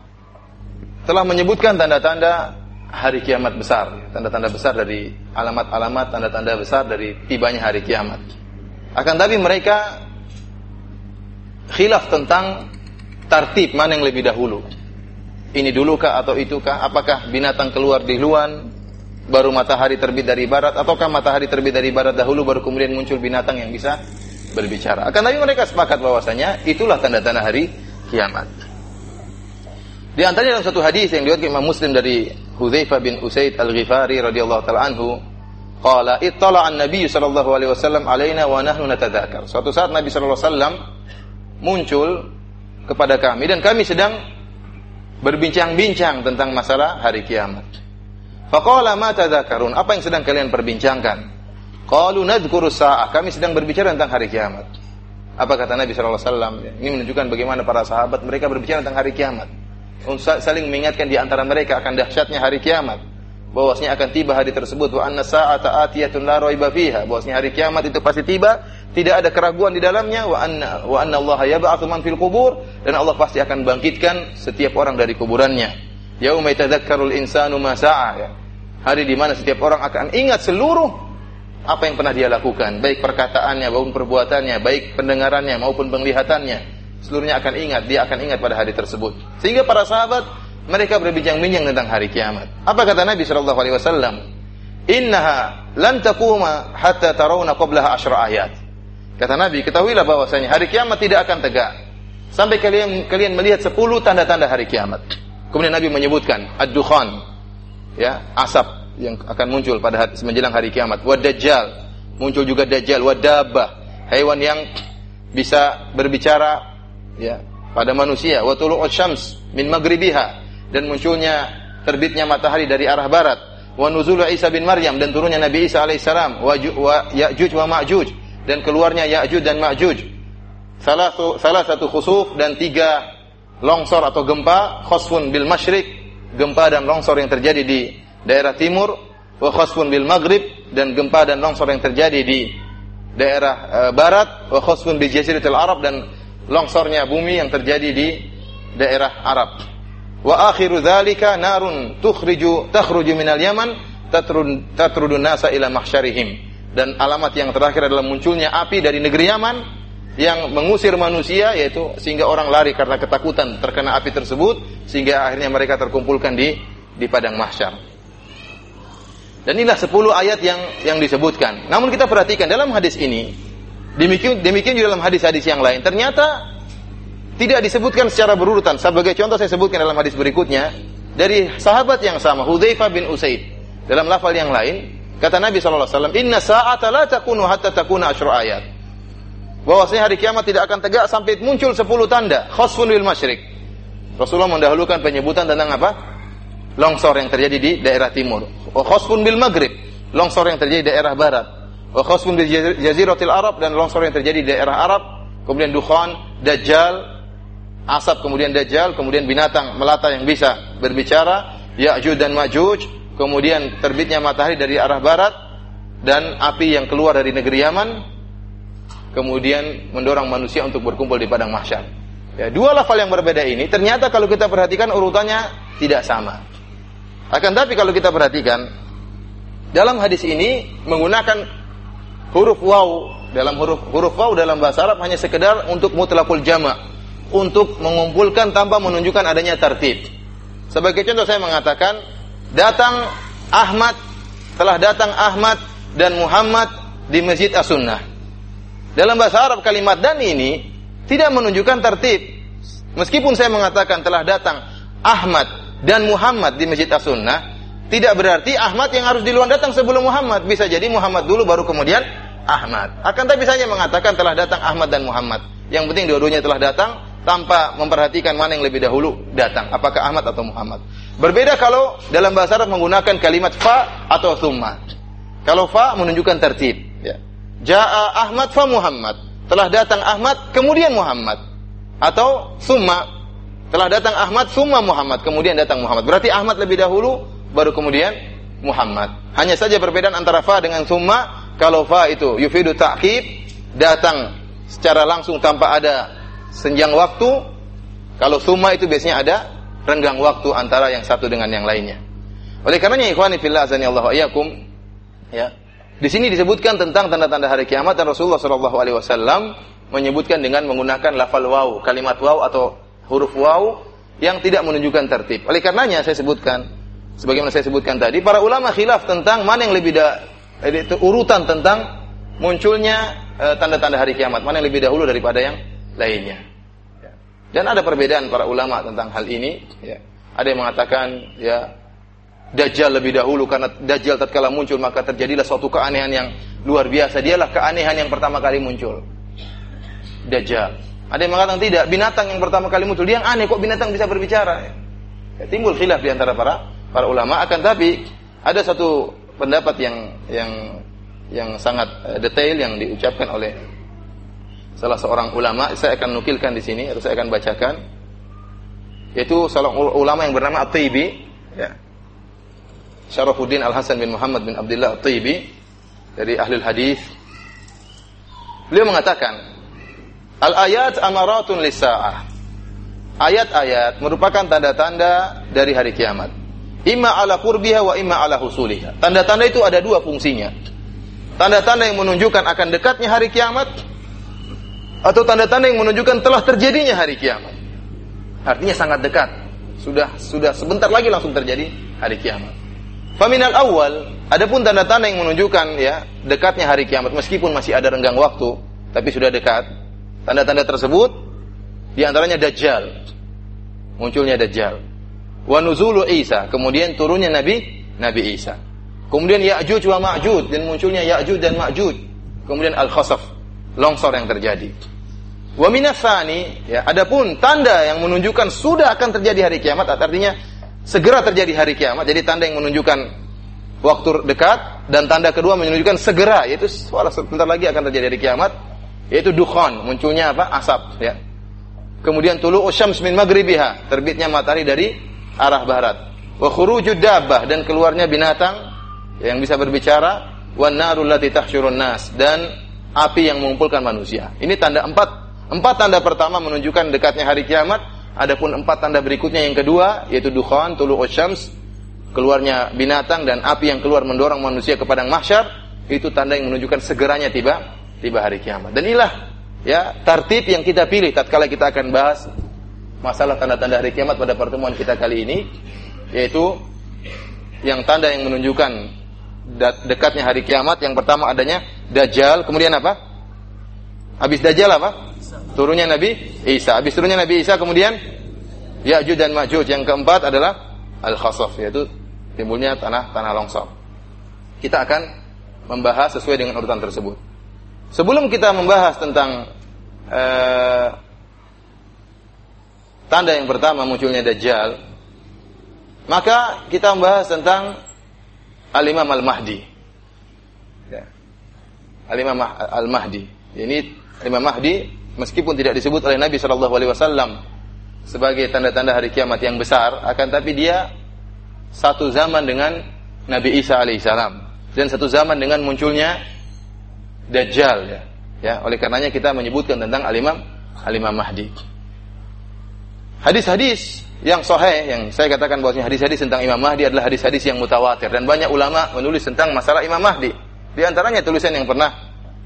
telah menyebutkan tanda-tanda hari kiamat besar, tanda-tanda besar dari alamat-alamat tanda-tanda besar dari tibanya hari kiamat. Akan tapi mereka khilaf tentang tartib mana yang lebih dahulu. Ini dulu kah atau itu kah? Apakah binatang keluar di luar baru matahari terbit dari barat ataukah matahari terbit dari barat dahulu baru kemudian muncul binatang yang bisa berbicara. Akan tapi mereka sepakat bahwasanya itulah tanda-tanda hari kiamat. Di antaranya dalam satu hadis yang diriwayatkan Imam Muslim dari Hudzaifah bin Usaid Al-Ghifari radhiyallahu taala anhu, qala ittala an-nabiy sallallahu alaihi wasallam alaina wa nahnu natadzakar. Suatu saat Nabi sallallahu alaihi wasallam muncul kepada kami dan kami sedang berbincang-bincang tentang masalah hari kiamat. Faqala ma tadzakarun? Apa yang sedang kalian perbincangkan? Qalu nadhkuru sa'ah. Kami sedang berbicara tentang hari kiamat. Apa kata Nabi sallallahu alaihi wasallam? Ini menunjukkan bagaimana para sahabat mereka berbicara tentang hari kiamat. Saling mengingatkan di antara mereka akan dahsyatnya hari kiamat. Bahwasanya akan tiba hari tersebut wa anna sa'ata atiyatun la raiba fiha. Hari kiamat itu pasti tiba tidak ada keraguan di dalamnya wa anna wa anna Allah yab'atsu fil qubur dan Allah pasti akan bangkitkan setiap orang dari kuburannya. Yauma yatadzakkarul insanu ma sa'a ya. Hari di mana setiap orang akan ingat seluruh apa yang pernah dia lakukan, baik perkataannya maupun perbuatannya, baik pendengarannya maupun penglihatannya. Seluruhnya akan ingat, dia akan ingat pada hari tersebut. Sehingga para sahabat mereka berbincang-bincang tentang hari kiamat. Apa kata Nabi sallallahu alaihi wasallam? Innaha lan taquma hatta tarawna qablaha asyra ayat. Kata Nabi, ketahuilah bahwasanya hari kiamat tidak akan tegak sampai kalian kalian melihat 10 tanda-tanda hari kiamat. Kemudian Nabi menyebutkan ad-dukhan, ya, asap yang akan muncul pada hari, menjelang hari kiamat. Wa dajjal, muncul juga dajjal, wa dabbah, hewan yang bisa berbicara ya pada manusia. Wa tulu'ut syams min maghribiha dan munculnya terbitnya matahari dari arah barat. Wa nuzul Isa bin Maryam dan turunnya Nabi Isa alaihissalam. Wa Ya'juj wa Ma'juj dan keluarnya Ya'juj dan Ma'juj. Salah, salah satu khusuf dan tiga longsor atau gempa, khosfun bil masyrik, gempa dan longsor yang terjadi di daerah timur, wa khosfun bil maghrib dan gempa dan longsor yang terjadi di daerah e, barat, wa khosfun bil jaziratil Arab dan longsornya bumi yang terjadi di daerah Arab. Wa akhiru dzalika narun tukhriju takhruju minal Yaman tatrudun nasa ila mahsyarihim dan alamat yang terakhir adalah munculnya api dari negeri Yaman yang mengusir manusia yaitu sehingga orang lari karena ketakutan terkena api tersebut sehingga akhirnya mereka terkumpulkan di di padang mahsyar. Dan inilah 10 ayat yang yang disebutkan. Namun kita perhatikan dalam hadis ini demikian demikian juga dalam hadis-hadis yang lain ternyata tidak disebutkan secara berurutan. Sebagai contoh saya sebutkan dalam hadis berikutnya dari sahabat yang sama Hudzaifah bin Usaid dalam lafal yang lain kata Nabi wasallam inna sa'ata la takunu hatta takuna asyra ayat bahwasanya hari kiamat tidak akan tegak sampai muncul 10 tanda khasfun lil. Rasulullah mendahulukan penyebutan tentang apa? Longsor yang terjadi di daerah timur. Wa khasfun bil maghrib, longsor yang terjadi di daerah barat. Wa khasfun bil jaziratil Arab dan longsor yang terjadi di daerah Arab. Kemudian dukhan, dajjal, asap kemudian dajjal, kemudian binatang melata yang bisa berbicara, Ya'juj dan Ma'juj, kemudian terbitnya matahari dari arah barat dan api yang keluar dari negeri Yaman, kemudian mendorong manusia untuk berkumpul di padang mahsyar. Ya, dua lafal yang berbeda ini ternyata kalau kita perhatikan urutannya tidak sama. Akan tapi kalau kita perhatikan dalam hadis ini menggunakan huruf waw dalam huruf huruf waw dalam bahasa Arab hanya sekedar untuk mutlakul jama' untuk mengumpulkan tanpa menunjukkan adanya tertib. Sebagai contoh saya mengatakan datang Ahmad telah datang Ahmad dan Muhammad di Masjid As-Sunnah. Dalam bahasa Arab kalimat dan ini tidak menunjukkan tertib. Meskipun saya mengatakan telah datang Ahmad dan Muhammad di Masjid As-Sunnah, tidak berarti Ahmad yang harus duluan datang sebelum Muhammad. Bisa jadi Muhammad dulu baru kemudian Ahmad. Akan tapi saya mengatakan telah datang Ahmad dan Muhammad. Yang penting dua-duanya telah datang tanpa memperhatikan mana yang lebih dahulu datang, apakah Ahmad atau Muhammad. Berbeda kalau dalam bahasa Arab menggunakan kalimat fa atau thumma. Kalau fa menunjukkan tertib, Ja'a Ahmad fa Muhammad. Telah datang Ahmad, kemudian Muhammad. Atau summa. Telah datang Ahmad, summa Muhammad. Kemudian datang Muhammad. Berarti Ahmad lebih dahulu, baru kemudian Muhammad. Hanya saja perbedaan antara fa dengan summa. Kalau fa itu yufidu ta'kib, datang secara langsung tanpa ada senjang waktu. Kalau summa itu biasanya ada renggang waktu antara yang satu dengan yang lainnya. Oleh karenanya ikhwani fillah azani Allah ya. Di sini disebutkan tentang tanda-tanda hari kiamat dan Rasulullah Shallallahu Alaihi Wasallam menyebutkan dengan menggunakan lafal waw, kalimat waw atau huruf waw yang tidak menunjukkan tertib. Oleh karenanya saya sebutkan, sebagaimana saya sebutkan tadi, para ulama khilaf tentang mana yang lebih da, itu urutan tentang munculnya eh, tanda-tanda hari kiamat, mana yang lebih dahulu daripada yang lainnya. Ya. Dan ada perbedaan para ulama tentang hal ini. Ya. Ada yang mengatakan ya Dajjal lebih dahulu karena Dajjal tatkala muncul maka terjadilah suatu keanehan yang luar biasa. Dialah keanehan yang pertama kali muncul. Dajjal. Ada yang mengatakan tidak, binatang yang pertama kali muncul. Dia yang aneh kok binatang bisa berbicara. Ya, timbul khilaf di antara para para ulama akan tapi ada satu pendapat yang yang yang sangat eh, detail yang diucapkan oleh salah seorang ulama. Saya akan nukilkan di sini atau saya akan bacakan. Yaitu salah ulama yang bernama At-Taibi, ya Syarafuddin Al-Hasan bin Muhammad bin Abdullah At-Taibi dari ahli hadis. Beliau mengatakan, Al-ayat amaratun lisa'ah. Ayat-ayat merupakan tanda-tanda dari hari kiamat. Imma ala qurbiha wa imma ala husuliha. Tanda-tanda itu ada dua fungsinya. Tanda-tanda yang menunjukkan akan dekatnya hari kiamat atau tanda-tanda yang menunjukkan telah terjadinya hari kiamat. Artinya sangat dekat. Sudah sudah sebentar lagi langsung terjadi hari kiamat. Faminal awal, adapun tanda-tanda yang menunjukkan ya dekatnya hari kiamat meskipun masih ada renggang waktu, tapi sudah dekat. Tanda-tanda tersebut di antaranya dajjal. Munculnya dajjal. Wa nuzulu Isa, kemudian turunnya Nabi Nabi Isa. Kemudian Ya'juj wa Ma'juj dan munculnya Ya'juj dan Ma'juj. Kemudian al-khasaf, longsor yang terjadi. Wa minasani, ya, adapun tanda yang menunjukkan sudah akan terjadi hari kiamat artinya segera terjadi hari kiamat. Jadi tanda yang menunjukkan waktu dekat dan tanda kedua menunjukkan segera yaitu sebentar lagi akan terjadi hari kiamat yaitu dukhan munculnya apa? Asap ya. Kemudian tulu usyams min maghribiha terbitnya matahari dari arah barat. Wa khurujud dabbah dan keluarnya binatang yang bisa berbicara wan narul lati tahsyurun nas dan api yang mengumpulkan manusia. Ini tanda empat empat tanda pertama menunjukkan dekatnya hari kiamat. Adapun empat tanda berikutnya yang kedua yaitu dukhan, tulu syams, keluarnya binatang dan api yang keluar mendorong manusia ke padang mahsyar, itu tanda yang menunjukkan segeranya tiba tiba hari kiamat. Dan inilah ya tartib yang kita pilih tatkala kita akan bahas masalah tanda-tanda hari kiamat pada pertemuan kita kali ini yaitu yang tanda yang menunjukkan dekatnya hari kiamat. Yang pertama adanya dajjal kemudian apa? Habis dajjal apa? Turunnya Nabi Isa. Habis turunnya Nabi Isa kemudian Ya'juj dan Ma'juj. Yang keempat adalah al-khasaf yaitu timbulnya tanah tanah longsor. Kita akan membahas sesuai dengan urutan tersebut Sebelum kita membahas tentang uh, tanda yang pertama munculnya Dajjal, maka kita membahas tentang Al-Imam Al-Mahdi. Ya. Al-Imam Al-Mahdi. Ini Imam Mahdi meskipun tidak disebut oleh Nabi Shallallahu alaihi wasallam sebagai tanda-tanda hari kiamat yang besar, akan tapi dia satu zaman dengan Nabi Isa alaihissalam dan satu zaman dengan munculnya Dajjal ya. Ya, oleh karenanya kita menyebutkan tentang Al-Imam Al-Imam Mahdi. Hadis-hadis yang sahih yang saya katakan bahwasanya hadis-hadis tentang Imam Mahdi adalah hadis-hadis yang mutawatir dan banyak ulama menulis tentang masalah Imam Mahdi. Di antaranya tulisan yang pernah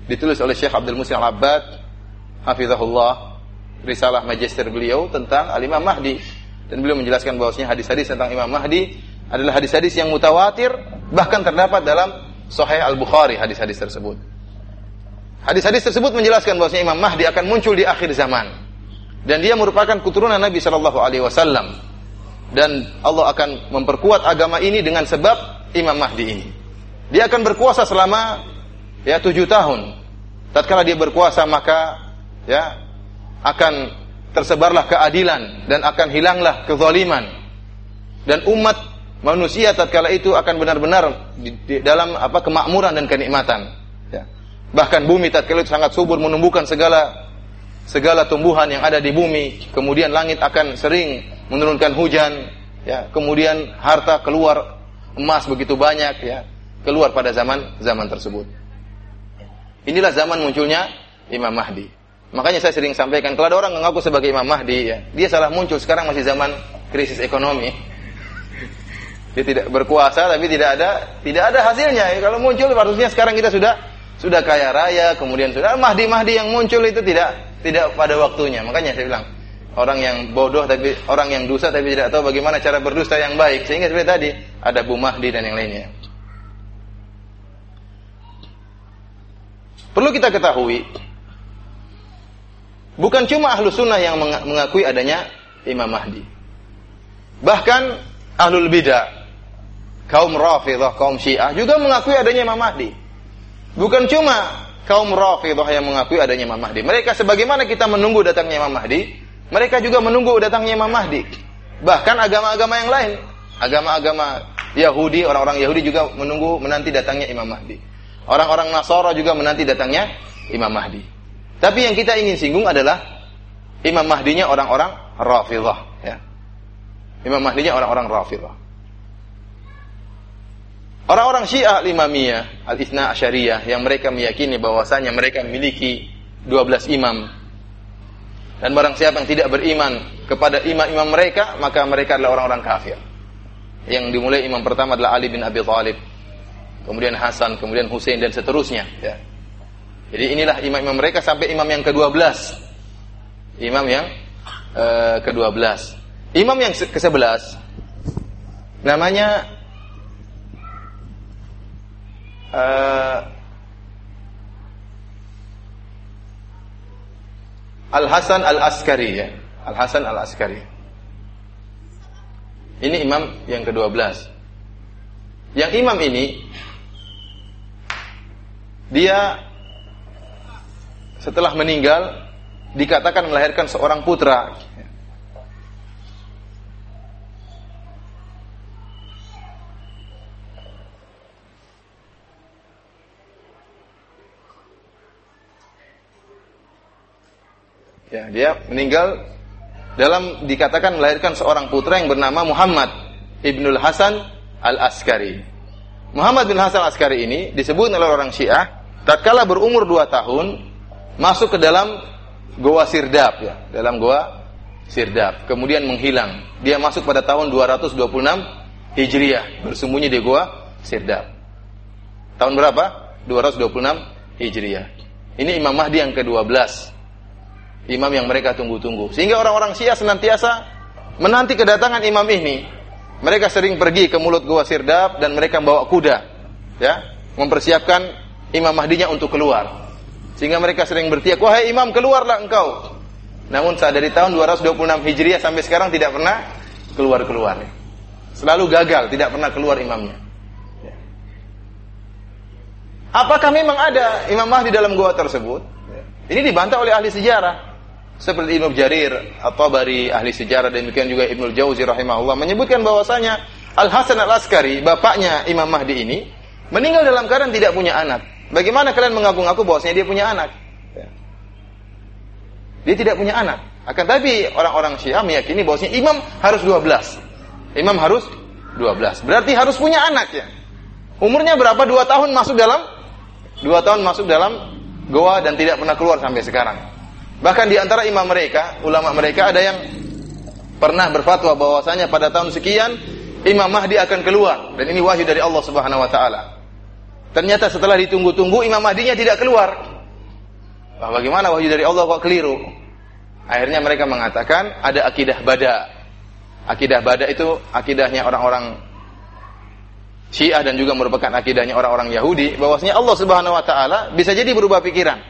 ditulis oleh Syekh Abdul Musin Al-Abbad hafizahullah risalah magister beliau tentang Al-Imam Mahdi dan beliau menjelaskan bahwasanya hadis-hadis tentang Imam Mahdi adalah hadis-hadis yang mutawatir bahkan terdapat dalam Sahih Al-Bukhari hadis-hadis tersebut. Hadis-hadis tersebut menjelaskan bahwasanya Imam Mahdi akan muncul di akhir zaman. Dan dia merupakan keturunan Nabi Shallallahu alaihi wasallam. Dan Allah akan memperkuat agama ini dengan sebab Imam Mahdi ini. Dia akan berkuasa selama ya tujuh tahun. Tatkala dia berkuasa maka ya akan tersebarlah keadilan dan akan hilanglah kezaliman. Dan umat manusia tatkala itu akan benar-benar di, di dalam apa kemakmuran dan kenikmatan. Bahkan bumi tatkala itu sangat subur menumbuhkan segala segala tumbuhan yang ada di bumi. Kemudian langit akan sering menurunkan hujan, ya. Kemudian harta keluar emas begitu banyak, ya. Keluar pada zaman zaman tersebut. Inilah zaman munculnya Imam Mahdi. Makanya saya sering sampaikan kalau ada orang mengaku sebagai Imam Mahdi, ya, dia salah muncul sekarang masih zaman krisis ekonomi. Dia tidak berkuasa tapi tidak ada tidak ada hasilnya. Kalau muncul harusnya sekarang kita sudah sudah kaya raya, kemudian sudah Mahdi-Mahdi yang muncul itu tidak tidak pada waktunya. Makanya saya bilang, orang yang bodoh tapi orang yang dosa tapi tidak tahu bagaimana cara berdusta yang baik. Sehingga seperti tadi ada Bu Mahdi dan yang lainnya. Perlu kita ketahui, bukan cuma ahlu sunnah yang mengakui adanya Imam Mahdi. Bahkan ahlul bidah, kaum rafidah, kaum syiah juga mengakui adanya Imam Mahdi. Bukan cuma kaum Rafidah yang mengakui adanya Imam Mahdi. Mereka sebagaimana kita menunggu datangnya Imam Mahdi, mereka juga menunggu datangnya Imam Mahdi. Bahkan agama-agama yang lain, agama-agama Yahudi, orang-orang Yahudi juga menunggu menanti datangnya Imam Mahdi. Orang-orang Nasara juga menanti datangnya Imam Mahdi. Tapi yang kita ingin singgung adalah Imam Mahdinya orang-orang Rafidah, ya. Imam Mahdinya orang-orang Rafidah. Orang-orang Syiah Imamiyah, Al-Ithna Asyariyah yang mereka meyakini bahwasanya mereka memiliki 12 imam. Dan barang siapa yang tidak beriman kepada imam-imam mereka, maka mereka adalah orang-orang kafir. Yang dimulai imam pertama adalah Ali bin Abi Thalib, kemudian Hasan, kemudian Hussein dan seterusnya, ya. Jadi inilah imam-imam mereka sampai imam yang ke-12. Imam yang uh, ke-12. Imam yang ke-11 namanya uh, Al Hasan Al Askari ya. Al Hasan Al Askari. Ini imam yang ke-12. Yang imam ini dia setelah meninggal dikatakan melahirkan seorang putra Dia meninggal dalam dikatakan melahirkan seorang putra yang bernama Muhammad Ibnul Hasan Al-Askari. Muhammad bin Hasan Al-Askari ini disebut oleh orang Syiah tatkala berumur 2 tahun masuk ke dalam goa Sirdap ya, dalam goa Sirdap, kemudian menghilang. Dia masuk pada tahun 226 Hijriah, bersembunyi di goa Sirdap. Tahun berapa? 226 Hijriah. Ini Imam Mahdi yang ke-12 imam yang mereka tunggu-tunggu. Sehingga orang-orang Syiah senantiasa menanti kedatangan imam ini. Mereka sering pergi ke mulut gua Sirdap dan mereka membawa kuda, ya, mempersiapkan Imam Mahdinya untuk keluar. Sehingga mereka sering bertiak, "Wahai imam, keluarlah engkau." Namun saat dari tahun 226 Hijriah sampai sekarang tidak pernah keluar-keluar. Selalu gagal, tidak pernah keluar imamnya. Apakah memang ada Imam Mahdi dalam gua tersebut? Ini dibantah oleh ahli sejarah. Seperti Ibnu Jarir atau bari ahli sejarah demikian juga Ibnu Jauzi rahimahullah menyebutkan bahwasanya Al Hasan Al Askari bapaknya Imam Mahdi ini meninggal dalam keadaan tidak punya anak. Bagaimana kalian mengaku-ngaku bahwasanya dia punya anak? Dia tidak punya anak. Akan tapi orang-orang Syiah meyakini bahwasanya imam harus 12. Imam harus 12. Berarti harus punya anak ya. Umurnya berapa? Dua tahun masuk dalam dua tahun masuk dalam goa dan tidak pernah keluar sampai sekarang. Bahkan di antara imam mereka, ulama mereka ada yang pernah berfatwa bahwasanya pada tahun sekian Imam Mahdi akan keluar dan ini wahyu dari Allah Subhanahu wa taala. Ternyata setelah ditunggu-tunggu Imam Mahdinya tidak keluar. Bah, bagaimana wahyu dari Allah kok keliru? Akhirnya mereka mengatakan ada akidah bada. Akidah bada itu akidahnya orang-orang Syiah dan juga merupakan akidahnya orang-orang Yahudi bahwasanya Allah Subhanahu wa taala bisa jadi berubah pikiran.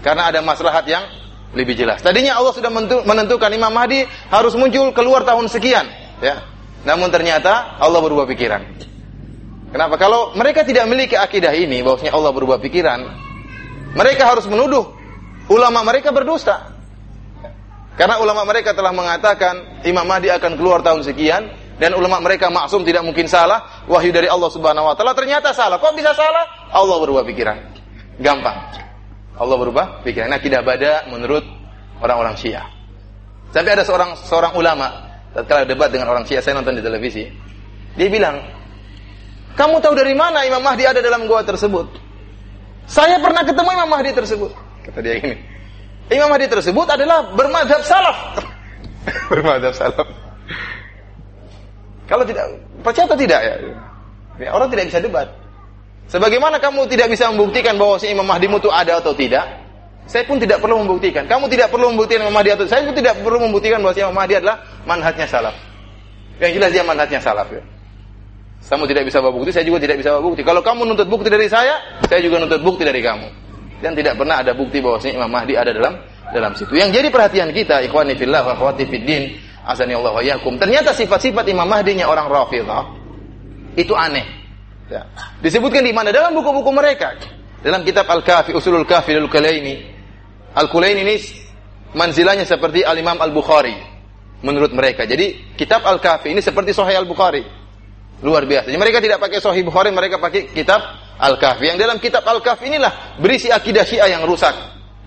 Karena ada maslahat yang lebih jelas. Tadinya Allah sudah menentukan Imam Mahdi harus muncul keluar tahun sekian, ya. Namun ternyata Allah berubah pikiran. Kenapa? Kalau mereka tidak memiliki akidah ini, bahwasanya Allah berubah pikiran, mereka harus menuduh ulama mereka berdusta. Karena ulama mereka telah mengatakan Imam Mahdi akan keluar tahun sekian dan ulama mereka maksum tidak mungkin salah, wahyu dari Allah Subhanahu wa taala ternyata salah. Kok bisa salah? Allah berubah pikiran. Gampang. Allah berubah pikiran. Nah, tidak bada menurut orang-orang Syiah. Tapi ada seorang seorang ulama tatkala debat dengan orang Syiah saya nonton di televisi. Dia bilang, "Kamu tahu dari mana Imam Mahdi ada dalam gua tersebut?" Saya pernah ketemu Imam Mahdi tersebut. Kata dia ini. Imam Mahdi tersebut adalah bermadhab salaf. bermadhab salaf. Kalau tidak percaya atau tidak ya? ya? Orang tidak bisa debat. Sebagaimana kamu tidak bisa membuktikan bahwa si Imam Mahdi itu ada atau tidak, saya pun tidak perlu membuktikan. Kamu tidak perlu membuktikan Imam Mahdi atau saya pun tidak perlu membuktikan bahwa si Imam Mahdi adalah manhajnya salaf. Yang jelas dia manhajnya salaf ya. Kamu tidak bisa bawa bukti, saya juga tidak bisa bawa bukti. Kalau kamu nuntut bukti dari saya, saya juga nuntut bukti dari kamu. Dan tidak pernah ada bukti bahwa Imam Mahdi ada dalam dalam situ. Yang jadi perhatian kita, ikhwani fillah wa akhwati fiddin, azani Allah wa yakum. Ternyata sifat-sifat Imam Mahdinya orang Rafidhah itu aneh. Ya. Disebutkan di mana? Dalam buku-buku mereka. Dalam kitab Al-Kafi, Usulul Kafi Al-Kulaini. Al-Kulaini ini manzilanya seperti Al-Imam Al-Bukhari. Menurut mereka. Jadi kitab Al-Kafi ini seperti Sahih Al-Bukhari. Luar biasa. Jadi mereka tidak pakai Sahih Bukhari, mereka pakai kitab Al-Kahfi. Yang dalam kitab Al-Kahfi inilah berisi akidah Syiah yang rusak.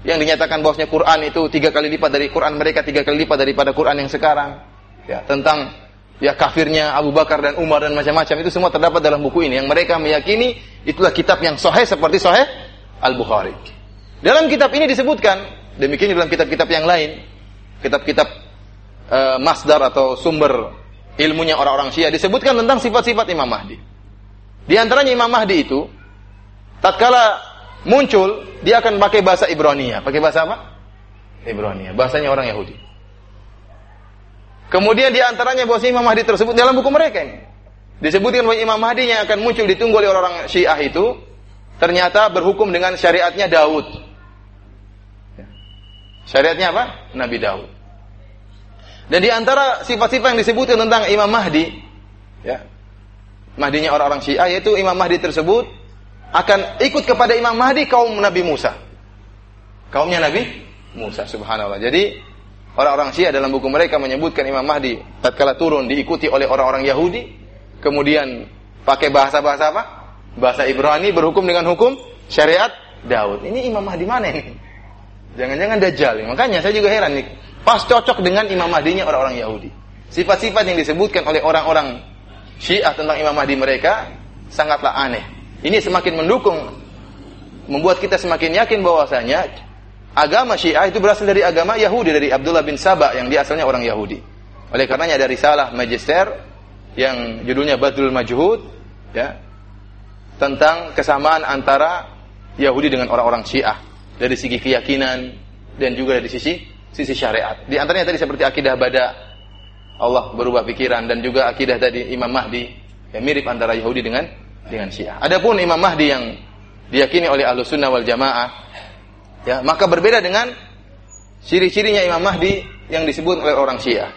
Yang dinyatakan bahwasanya Quran itu tiga kali lipat dari Quran mereka, tiga kali lipat daripada Quran yang sekarang. Ya, tentang ya kafirnya Abu Bakar dan Umar dan macam-macam itu semua terdapat dalam buku ini yang mereka meyakini itulah kitab yang sahih seperti sahih Al-Bukhari. Dalam kitab ini disebutkan demikian dalam kitab-kitab yang lain, kitab-kitab uh, masdar atau sumber ilmunya orang-orang Syiah disebutkan tentang sifat-sifat Imam Mahdi. Di antaranya Imam Mahdi itu tatkala muncul dia akan pakai bahasa Ibrania. Pakai bahasa apa? Ibrania, bahasanya orang Yahudi. Kemudian di antaranya bahwa Imam Mahdi tersebut dalam buku mereka ini. Disebutkan bahwa Imam Mahdi yang akan muncul ditunggu oleh orang Syiah itu ternyata berhukum dengan syariatnya Daud. Syariatnya apa? Nabi Daud. Dan di antara sifat-sifat yang disebutkan tentang Imam Mahdi, ya, Mahdinya orang-orang Syiah yaitu Imam Mahdi tersebut akan ikut kepada Imam Mahdi kaum Nabi Musa. Kaumnya Nabi Musa, subhanallah. Jadi Orang-orang Syiah dalam buku mereka menyebutkan Imam Mahdi tatkala turun diikuti oleh orang-orang Yahudi, kemudian pakai bahasa-bahasa apa? Bahasa Ibrani berhukum dengan hukum syariat Daud. Ini Imam Mahdi mana ini? Jangan-jangan Dajjal. Makanya saya juga heran nih. Pas cocok dengan Imam Mahdinya orang-orang Yahudi. Sifat-sifat yang disebutkan oleh orang-orang Syiah tentang Imam Mahdi mereka sangatlah aneh. Ini semakin mendukung membuat kita semakin yakin bahwasanya agama Syiah itu berasal dari agama Yahudi dari Abdullah bin Sabah yang dia asalnya orang Yahudi. Oleh karenanya ada risalah magister yang judulnya Badrul Majhud ya tentang kesamaan antara Yahudi dengan orang-orang Syiah dari segi keyakinan dan juga dari sisi sisi syariat. Di antaranya tadi seperti akidah bada Allah berubah pikiran dan juga akidah tadi Imam Mahdi yang mirip antara Yahudi dengan dengan Syiah. Adapun Imam Mahdi yang diyakini oleh Ahlus Sunnah wal Jamaah ya, maka berbeda dengan ciri-cirinya Imam Mahdi yang disebut oleh orang Syiah.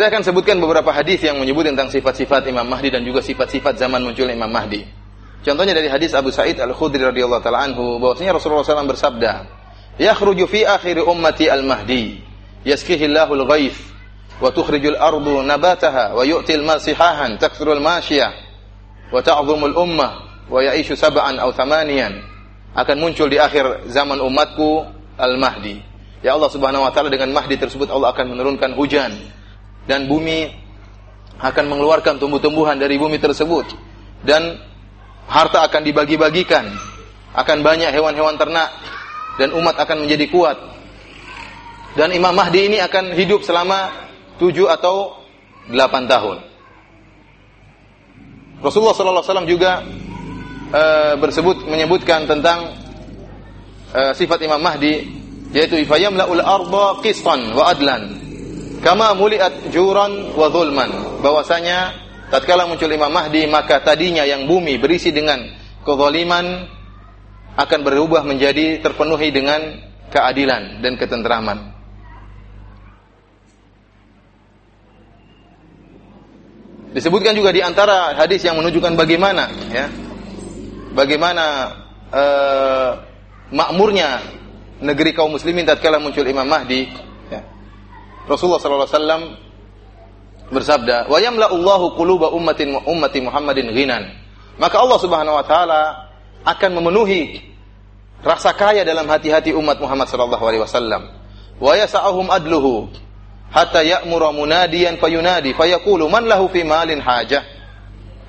Saya akan sebutkan beberapa hadis yang menyebut tentang sifat-sifat Imam Mahdi dan juga sifat-sifat zaman munculnya Imam Mahdi. Contohnya dari hadis Abu Sa'id Al-Khudri radhiyallahu taala anhu bahwasanya Rasulullah SAW bersabda, "Yakhruju fi akhir ummati al-Mahdi, yaskihi Allahul ghaith wa tukhrijul ardu nabataha wa yu'til mal sihahan takthurul masyiyah wa ta'dhumul ummah wa ya'ishu sab'an aw thamaniyan." Akan muncul di akhir zaman umatku al-Mahdi. Ya Allah Subhanahu wa taala dengan Mahdi tersebut Allah akan menurunkan hujan dan bumi akan mengeluarkan tumbuh-tumbuhan dari bumi tersebut dan harta akan dibagi-bagikan akan banyak hewan-hewan ternak dan umat akan menjadi kuat dan Imam Mahdi ini akan hidup selama tujuh atau delapan tahun Rasulullah SAW juga uh, bersebut menyebutkan tentang uh, sifat Imam Mahdi yaitu ifayamla'ul arda qistan wa adlan Kama muliat juran wa zulman. Bahwasanya tatkala muncul Imam Mahdi maka tadinya yang bumi berisi dengan kezaliman akan berubah menjadi terpenuhi dengan keadilan dan ketentraman. Disebutkan juga di antara hadis yang menunjukkan bagaimana ya. Bagaimana uh, makmurnya negeri kaum muslimin tatkala muncul Imam Mahdi Rasulullah sallallahu alaihi wasallam bersabda, "Wa yamla'ullahu quluba ummatin ummati Muhammadin ghinan." Maka Allah Subhanahu wa taala akan memenuhi rasa kaya dalam hati-hati umat Muhammad sallallahu alaihi wasallam. Wa adluhu hatta ya'mura munadiyan fayunadi fayaqulu man lahu fi malin hajah.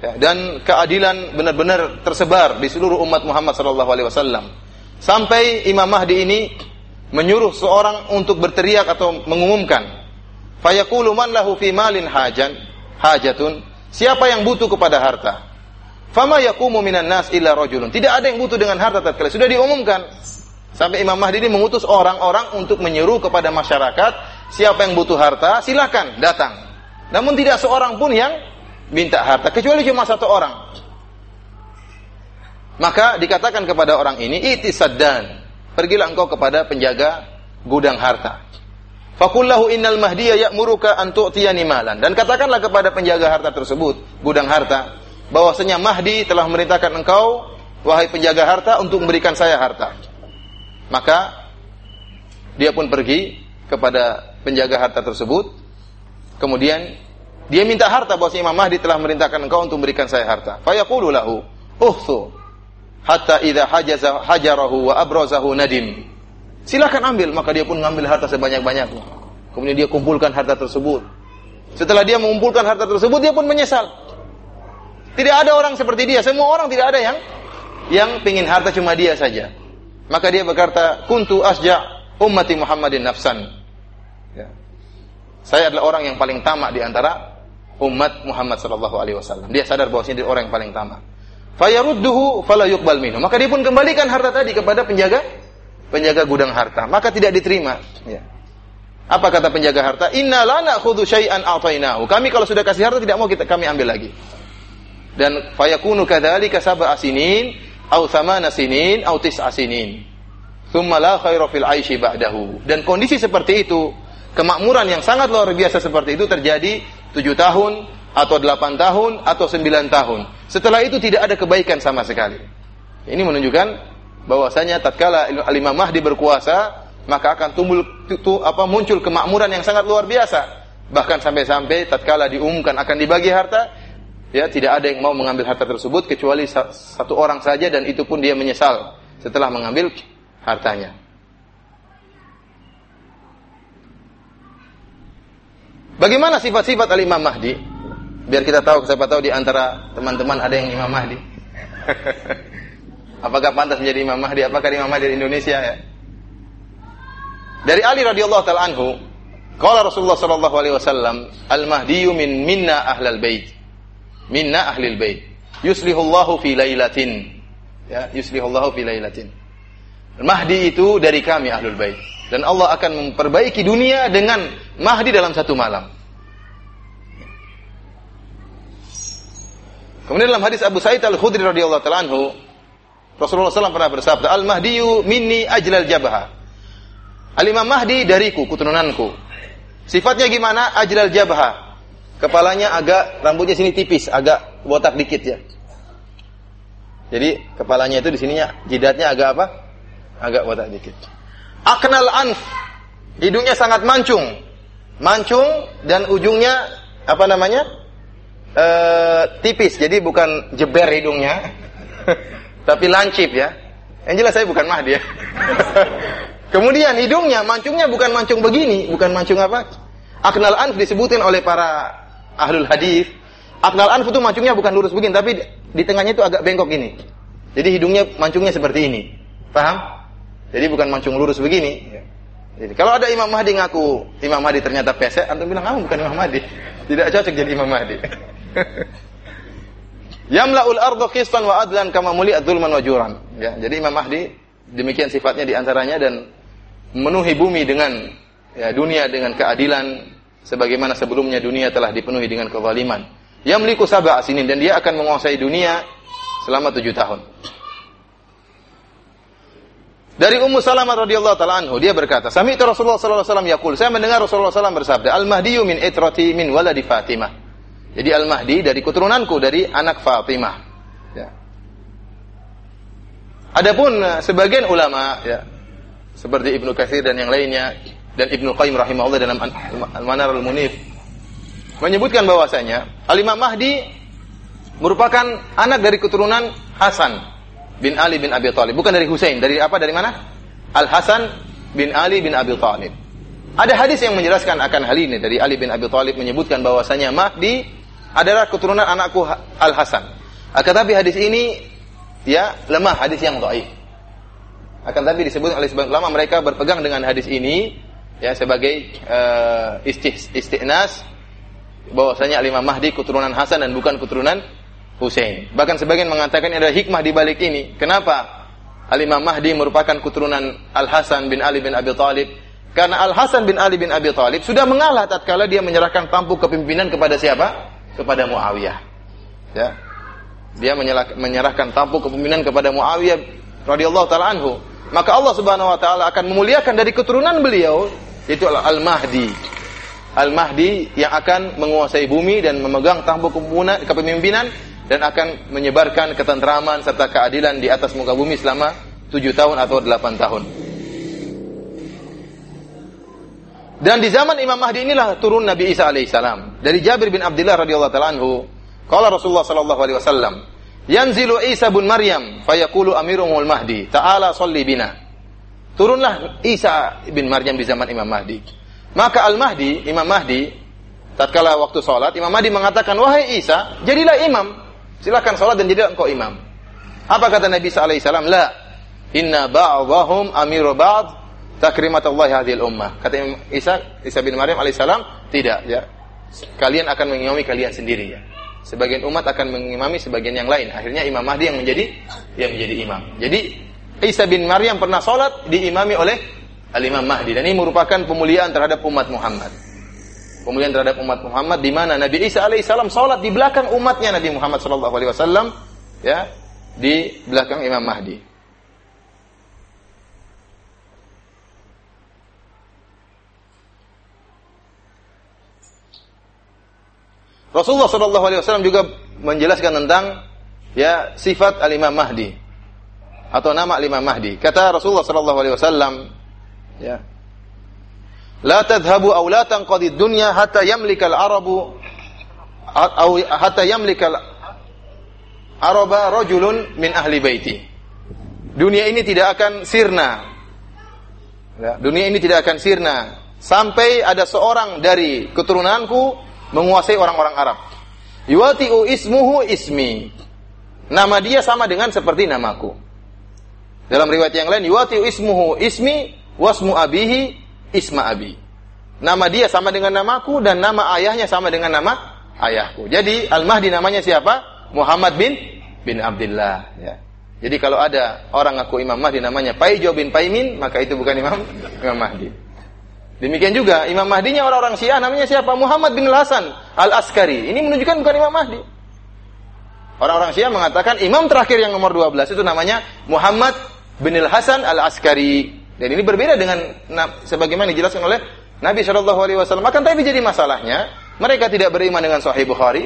Ya, dan keadilan benar-benar tersebar di seluruh umat Muhammad sallallahu alaihi wasallam. Sampai Imam Mahdi ini menyuruh seorang untuk berteriak atau mengumumkan fayaqulu man lahu fi malin hajan hajatun siapa yang butuh kepada harta fama yaqumu minan nas illa rajulun tidak ada yang butuh dengan harta tatkala sudah diumumkan sampai Imam Mahdi ini mengutus orang-orang untuk menyuruh kepada masyarakat siapa yang butuh harta silakan datang namun tidak seorang pun yang minta harta kecuali cuma satu orang maka dikatakan kepada orang ini itisaddan pergilah engkau kepada penjaga gudang harta. Fakullahu innal mahdiya ya'muruka an tu'tiyani malan. Dan katakanlah kepada penjaga harta tersebut, gudang harta, bahwasanya Mahdi telah memerintahkan engkau, wahai penjaga harta, untuk memberikan saya harta. Maka dia pun pergi kepada penjaga harta tersebut. Kemudian dia minta harta bahwasanya Imam Mahdi telah memerintahkan engkau untuk memberikan saya harta. Fayaqulu lahu, "Uhsu hatta idza hajaza hajarahu wa abrazahu nadim. Silakan ambil, maka dia pun mengambil harta sebanyak-banyaknya. Kemudian dia kumpulkan harta tersebut. Setelah dia mengumpulkan harta tersebut, dia pun menyesal. Tidak ada orang seperti dia, semua orang tidak ada yang yang pingin harta cuma dia saja. Maka dia berkata, "Kuntu asja ummati Muhammadin nafsan." Ya. Saya adalah orang yang paling tamak di antara umat Muhammad sallallahu alaihi wasallam. Dia sadar bahwa dia orang yang paling tamak. Fayarudduhu fala yuqbal. Maka dia pun kembalikan harta tadi kepada penjaga penjaga gudang harta. Maka tidak diterima. Ya. Apa kata penjaga harta? Inna la na'khudhu syai'an a'tainahu. Kami kalau sudah kasih harta tidak mau kita kami ambil lagi. Dan fayakunu kadzalika sab'a sinin au thamana sinin au tis'a sinin. Thumma la khaira fil 'aishi ba'dahu. Dan kondisi seperti itu, kemakmuran yang sangat luar biasa seperti itu terjadi tujuh tahun, atau 8 tahun atau 9 tahun. Setelah itu tidak ada kebaikan sama sekali. Ini menunjukkan bahwasanya tatkala Imam Mahdi berkuasa, maka akan tumbuh tu, apa muncul kemakmuran yang sangat luar biasa. Bahkan sampai-sampai tatkala diumumkan akan dibagi harta, ya tidak ada yang mau mengambil harta tersebut kecuali satu orang saja dan itu pun dia menyesal setelah mengambil hartanya. Bagaimana sifat-sifat Al-Imam Mahdi? Biar kita tahu, siapa tahu di antara teman-teman ada yang Imam Mahdi. Apakah pantas menjadi Imam Mahdi? Apakah Imam Mahdi di Indonesia ya? Dari Ali radhiyallahu taala anhu, qala Rasulullah sallallahu alaihi wasallam, "Al-Mahdi min minna ahlal bait." minna ahlil bait. Yuslihullahu fi lailatin. Ya, yuslihullahu fi lailatin. Mahdi itu dari kami ahlul bait. Dan Allah akan memperbaiki dunia dengan Mahdi dalam satu malam. Kemudian dalam hadis Abu Sa'id Al-Khudri radhiyallahu taala anhu, Rasulullah SAW pernah bersabda, "Al-Mahdiyu minni ajlal jabha." Al-Imam Mahdi dariku, keturunanku. Sifatnya gimana? Ajlal jabha. Kepalanya agak rambutnya sini tipis, agak botak dikit ya. Jadi kepalanya itu di sininya jidatnya agak apa? Agak botak dikit. Aknal anf. Hidungnya sangat mancung. Mancung dan ujungnya apa namanya? uh, tipis, jadi bukan jeber hidungnya, tapi lancip ya. Yang jelas saya bukan Mahdi ya. Kemudian hidungnya, mancungnya bukan mancung begini, bukan mancung apa? Aknal anf disebutin oleh para ahlul hadis. Aknal anf itu mancungnya bukan lurus begini, tapi di tengahnya itu agak bengkok ini. Jadi hidungnya mancungnya seperti ini. Paham? Jadi bukan mancung lurus begini. Jadi kalau ada Imam Mahdi ngaku Imam Mahdi ternyata pesek, antum bilang kamu bukan Imam Mahdi. Tidak cocok jadi Imam Mahdi. Yamla'ul ardu qistan wa adlan kama muli'at dzulman wa juran. Ya, jadi Imam Mahdi demikian sifatnya di antaranya dan memenuhi bumi dengan ya, dunia dengan keadilan sebagaimana sebelumnya dunia telah dipenuhi dengan kezaliman. Yamliku sab'a sinin dan dia akan menguasai dunia selama tujuh tahun. Dari Ummu Salamah radhiyallahu taala anhu dia berkata, "Sami'tu Rasulullah sallallahu alaihi wasallam yaqul, saya mendengar Rasulullah SAW bersabda, "Al-Mahdi min itrati min waladi Fatimah." Jadi Al-Mahdi dari keturunanku dari anak Fatimah. Ya. Adapun eh, sebagian ulama ya seperti Ibnu Katsir dan yang lainnya dan Ibnu Qayyim rahimahullah dalam Al-Manar Al-Munif menyebutkan bahwasanya Al-Imam Mahdi merupakan anak dari keturunan Hasan bin Ali bin Abi Thalib, bukan dari Husain. Dari apa? Dari mana? Al-Hasan bin Ali bin Abi Thalib. Ada hadis yang menjelaskan akan hal ini dari Ali bin Abi Thalib menyebutkan bahwasanya Mahdi adalah keturunan anakku Al Hasan. Akan tapi hadis ini ya lemah hadis yang dhaif. Akan tapi disebut oleh sebagian ulama mereka berpegang dengan hadis ini ya sebagai uh, istih, istiqnas bahwasanya Imam Mahdi keturunan Hasan dan bukan keturunan Hussein. Bahkan sebagian mengatakan ada hikmah di balik ini. Kenapa Al-Imam Mahdi merupakan keturunan Al-Hasan bin Ali bin Abi Thalib? Karena Al-Hasan bin Ali bin Abi Thalib sudah mengalah tatkala dia menyerahkan tampuk kepimpinan kepada siapa? kepada Muawiyah. Ya. Dia menyerahkan tampuk kepemimpinan kepada Muawiyah radhiyallahu taala anhu. Maka Allah Subhanahu wa taala akan memuliakan dari keturunan beliau yaitu Al-Mahdi. Al-Mahdi yang akan menguasai bumi dan memegang tampuk kepemimpinan dan akan menyebarkan ketentraman serta keadilan di atas muka bumi selama tujuh tahun atau delapan tahun. Dan di zaman Imam Mahdi inilah turun Nabi Isa alaihissalam. Dari Jabir bin Abdullah radhiyallahu taala anhu, qala Rasulullah sallallahu alaihi wasallam, "Yanzilu Isa bin Maryam fayaqulu amirul Mahdi, ta'ala sholli bina." Turunlah Isa bin Maryam di zaman Imam Mahdi. Maka Al-Mahdi, Imam Mahdi, tatkala waktu sholat, Imam Mahdi mengatakan, "Wahai Isa, jadilah imam. Silakan sholat dan jadilah engkau imam." Apa kata Nabi alaihissalam? La. Inna ba'dahum amiru ba'd takrimatullahi hadhil ummah. Kata Isa Isa bin Maryam alaihissalam, tidak ya. Kalian akan mengimami kalian sendiri ya. Sebagian umat akan mengimami sebagian yang lain. Akhirnya Imam Mahdi yang menjadi yang menjadi imam. Jadi Isa bin Maryam pernah sholat diimami oleh Al-Imam Mahdi dan ini merupakan pemuliaan terhadap umat Muhammad. Pemuliaan terhadap umat Muhammad di mana Nabi Isa alaihissalam sholat di belakang umatnya Nabi Muhammad sallallahu alaihi wasallam ya di belakang Imam Mahdi. Rasulullah Shallallahu Alaihi Wasallam juga menjelaskan tentang ya sifat al Imam Mahdi atau nama al Imam Mahdi. Kata Rasulullah Shallallahu Alaihi Wasallam, ya, La tadhabu aw la tanqadi dunya hatta yamlika al-arabu atau hatta yamlika al-araba rajulun min ahli baiti. Dunia ini tidak akan sirna. Dunia ini tidak akan sirna sampai ada seorang dari keturunanku menguasai orang-orang Arab. Yuwati'u ismuhu ismi. Nama dia sama dengan seperti namaku. Dalam riwayat yang lain, yuwati'u ismuhu ismi wasmu abihi isma abi. Nama dia sama dengan namaku dan nama ayahnya sama dengan nama ayahku. Jadi Al-Mahdi namanya siapa? Muhammad bin bin Abdullah ya. Jadi kalau ada orang ngaku Imam Mahdi namanya Paijo bin Paimin, maka itu bukan Imam Imam Mahdi. Demikian juga Imam Mahdinya orang-orang Syiah namanya siapa? Muhammad bin Hasan Al-Askari. Ini menunjukkan bukan Imam Mahdi. Orang-orang Syiah mengatakan imam terakhir yang nomor 12 itu namanya Muhammad bin Hasan Al-Askari. Dan ini berbeda dengan sebagaimana dijelaskan oleh Nabi Shallallahu alaihi wasallam. Akan tapi jadi masalahnya, mereka tidak beriman dengan Sahih Bukhari,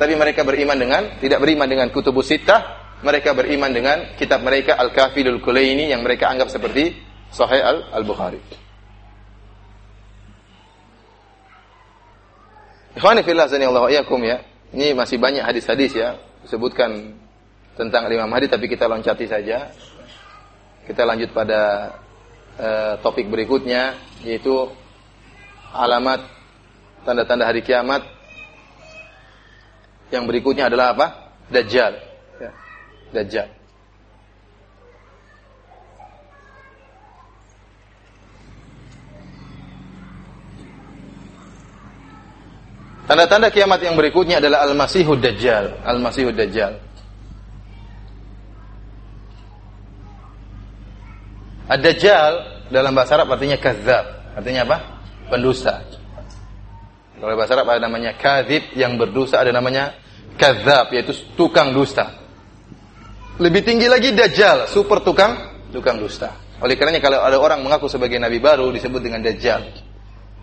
tapi mereka beriman dengan tidak beriman dengan Kutubus Sittah, mereka beriman dengan kitab mereka Al-Kafilul Kulaini yang mereka anggap seperti Sahih Al-Bukhari. Ikhwani fillah Allah ya. Ini masih banyak hadis-hadis ya disebutkan tentang Imam Mahdi tapi kita loncati saja. Kita lanjut pada uh, topik berikutnya yaitu alamat tanda-tanda hari kiamat. Yang berikutnya adalah apa? Dajjal. Ya. Dajjal. Tanda-tanda kiamat yang berikutnya adalah Al-Masihud Dajjal. Al-Masihud Dajjal. Ad-Dajjal dalam bahasa Arab artinya kazab. Artinya apa? Pendusta. Kalau bahasa Arab ada namanya kadzib yang berdosa, ada namanya kazab yaitu tukang dusta. Lebih tinggi lagi Dajjal, super tukang tukang dusta. Oleh karenanya kalau ada orang mengaku sebagai nabi baru disebut dengan Dajjal.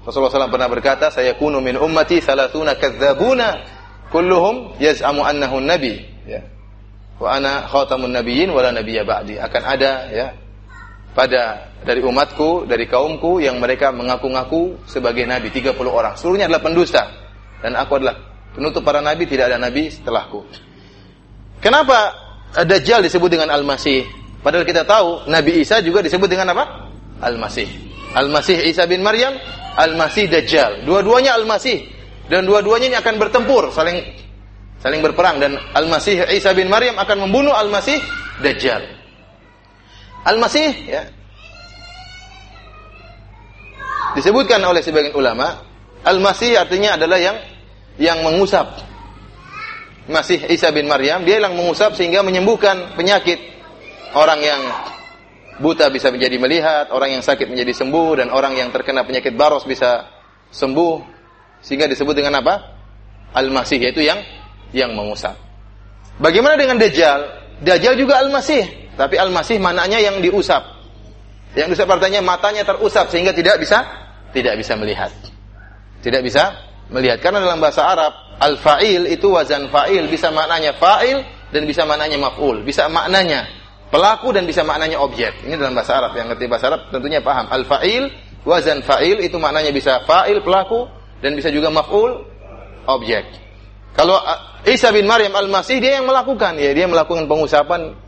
Rasulullah SAW pernah berkata, saya kunu min ummati salatuna kadzabuna kulluhum yaz'amu annahu nabi. Ya. Wa ana khatamun nabiyyin wala nabiyya ba'di. Akan ada ya pada dari umatku, dari kaumku yang mereka mengaku-ngaku sebagai nabi 30 orang. Seluruhnya adalah pendusta dan aku adalah penutup para nabi, tidak ada nabi setelahku. Kenapa Dajjal disebut dengan Al-Masih? Padahal kita tahu Nabi Isa juga disebut dengan apa? Al-Masih. Al-Masih Isa bin Maryam Al-Masih Dajjal. Dua-duanya Al-Masih dan dua-duanya ini akan bertempur, saling saling berperang dan Al-Masih Isa bin Maryam akan membunuh Al-Masih Dajjal. Al-Masih ya disebutkan oleh sebagian ulama, Al-Masih artinya adalah yang yang mengusap. Masih Isa bin Maryam, dia yang mengusap sehingga menyembuhkan penyakit orang yang buta bisa menjadi melihat, orang yang sakit menjadi sembuh dan orang yang terkena penyakit baros bisa sembuh sehingga disebut dengan apa? Al-Masih yaitu yang yang mengusap. Bagaimana dengan Dajjal? Dajjal juga Al-Masih, tapi Al-Masih mananya yang diusap. Yang diusap artinya matanya terusap sehingga tidak bisa tidak bisa melihat. Tidak bisa melihat karena dalam bahasa Arab al-fa'il itu wazan fa'il bisa maknanya fa'il dan bisa maknanya maf'ul, bisa maknanya pelaku dan bisa maknanya objek. Ini dalam bahasa Arab. Yang ngerti bahasa Arab tentunya paham. Al-fa'il, wazan fa'il itu maknanya bisa fa'il pelaku dan bisa juga maf'ul objek. Kalau Isa bin Maryam Al-Masih dia yang melakukan ya, dia melakukan pengusapan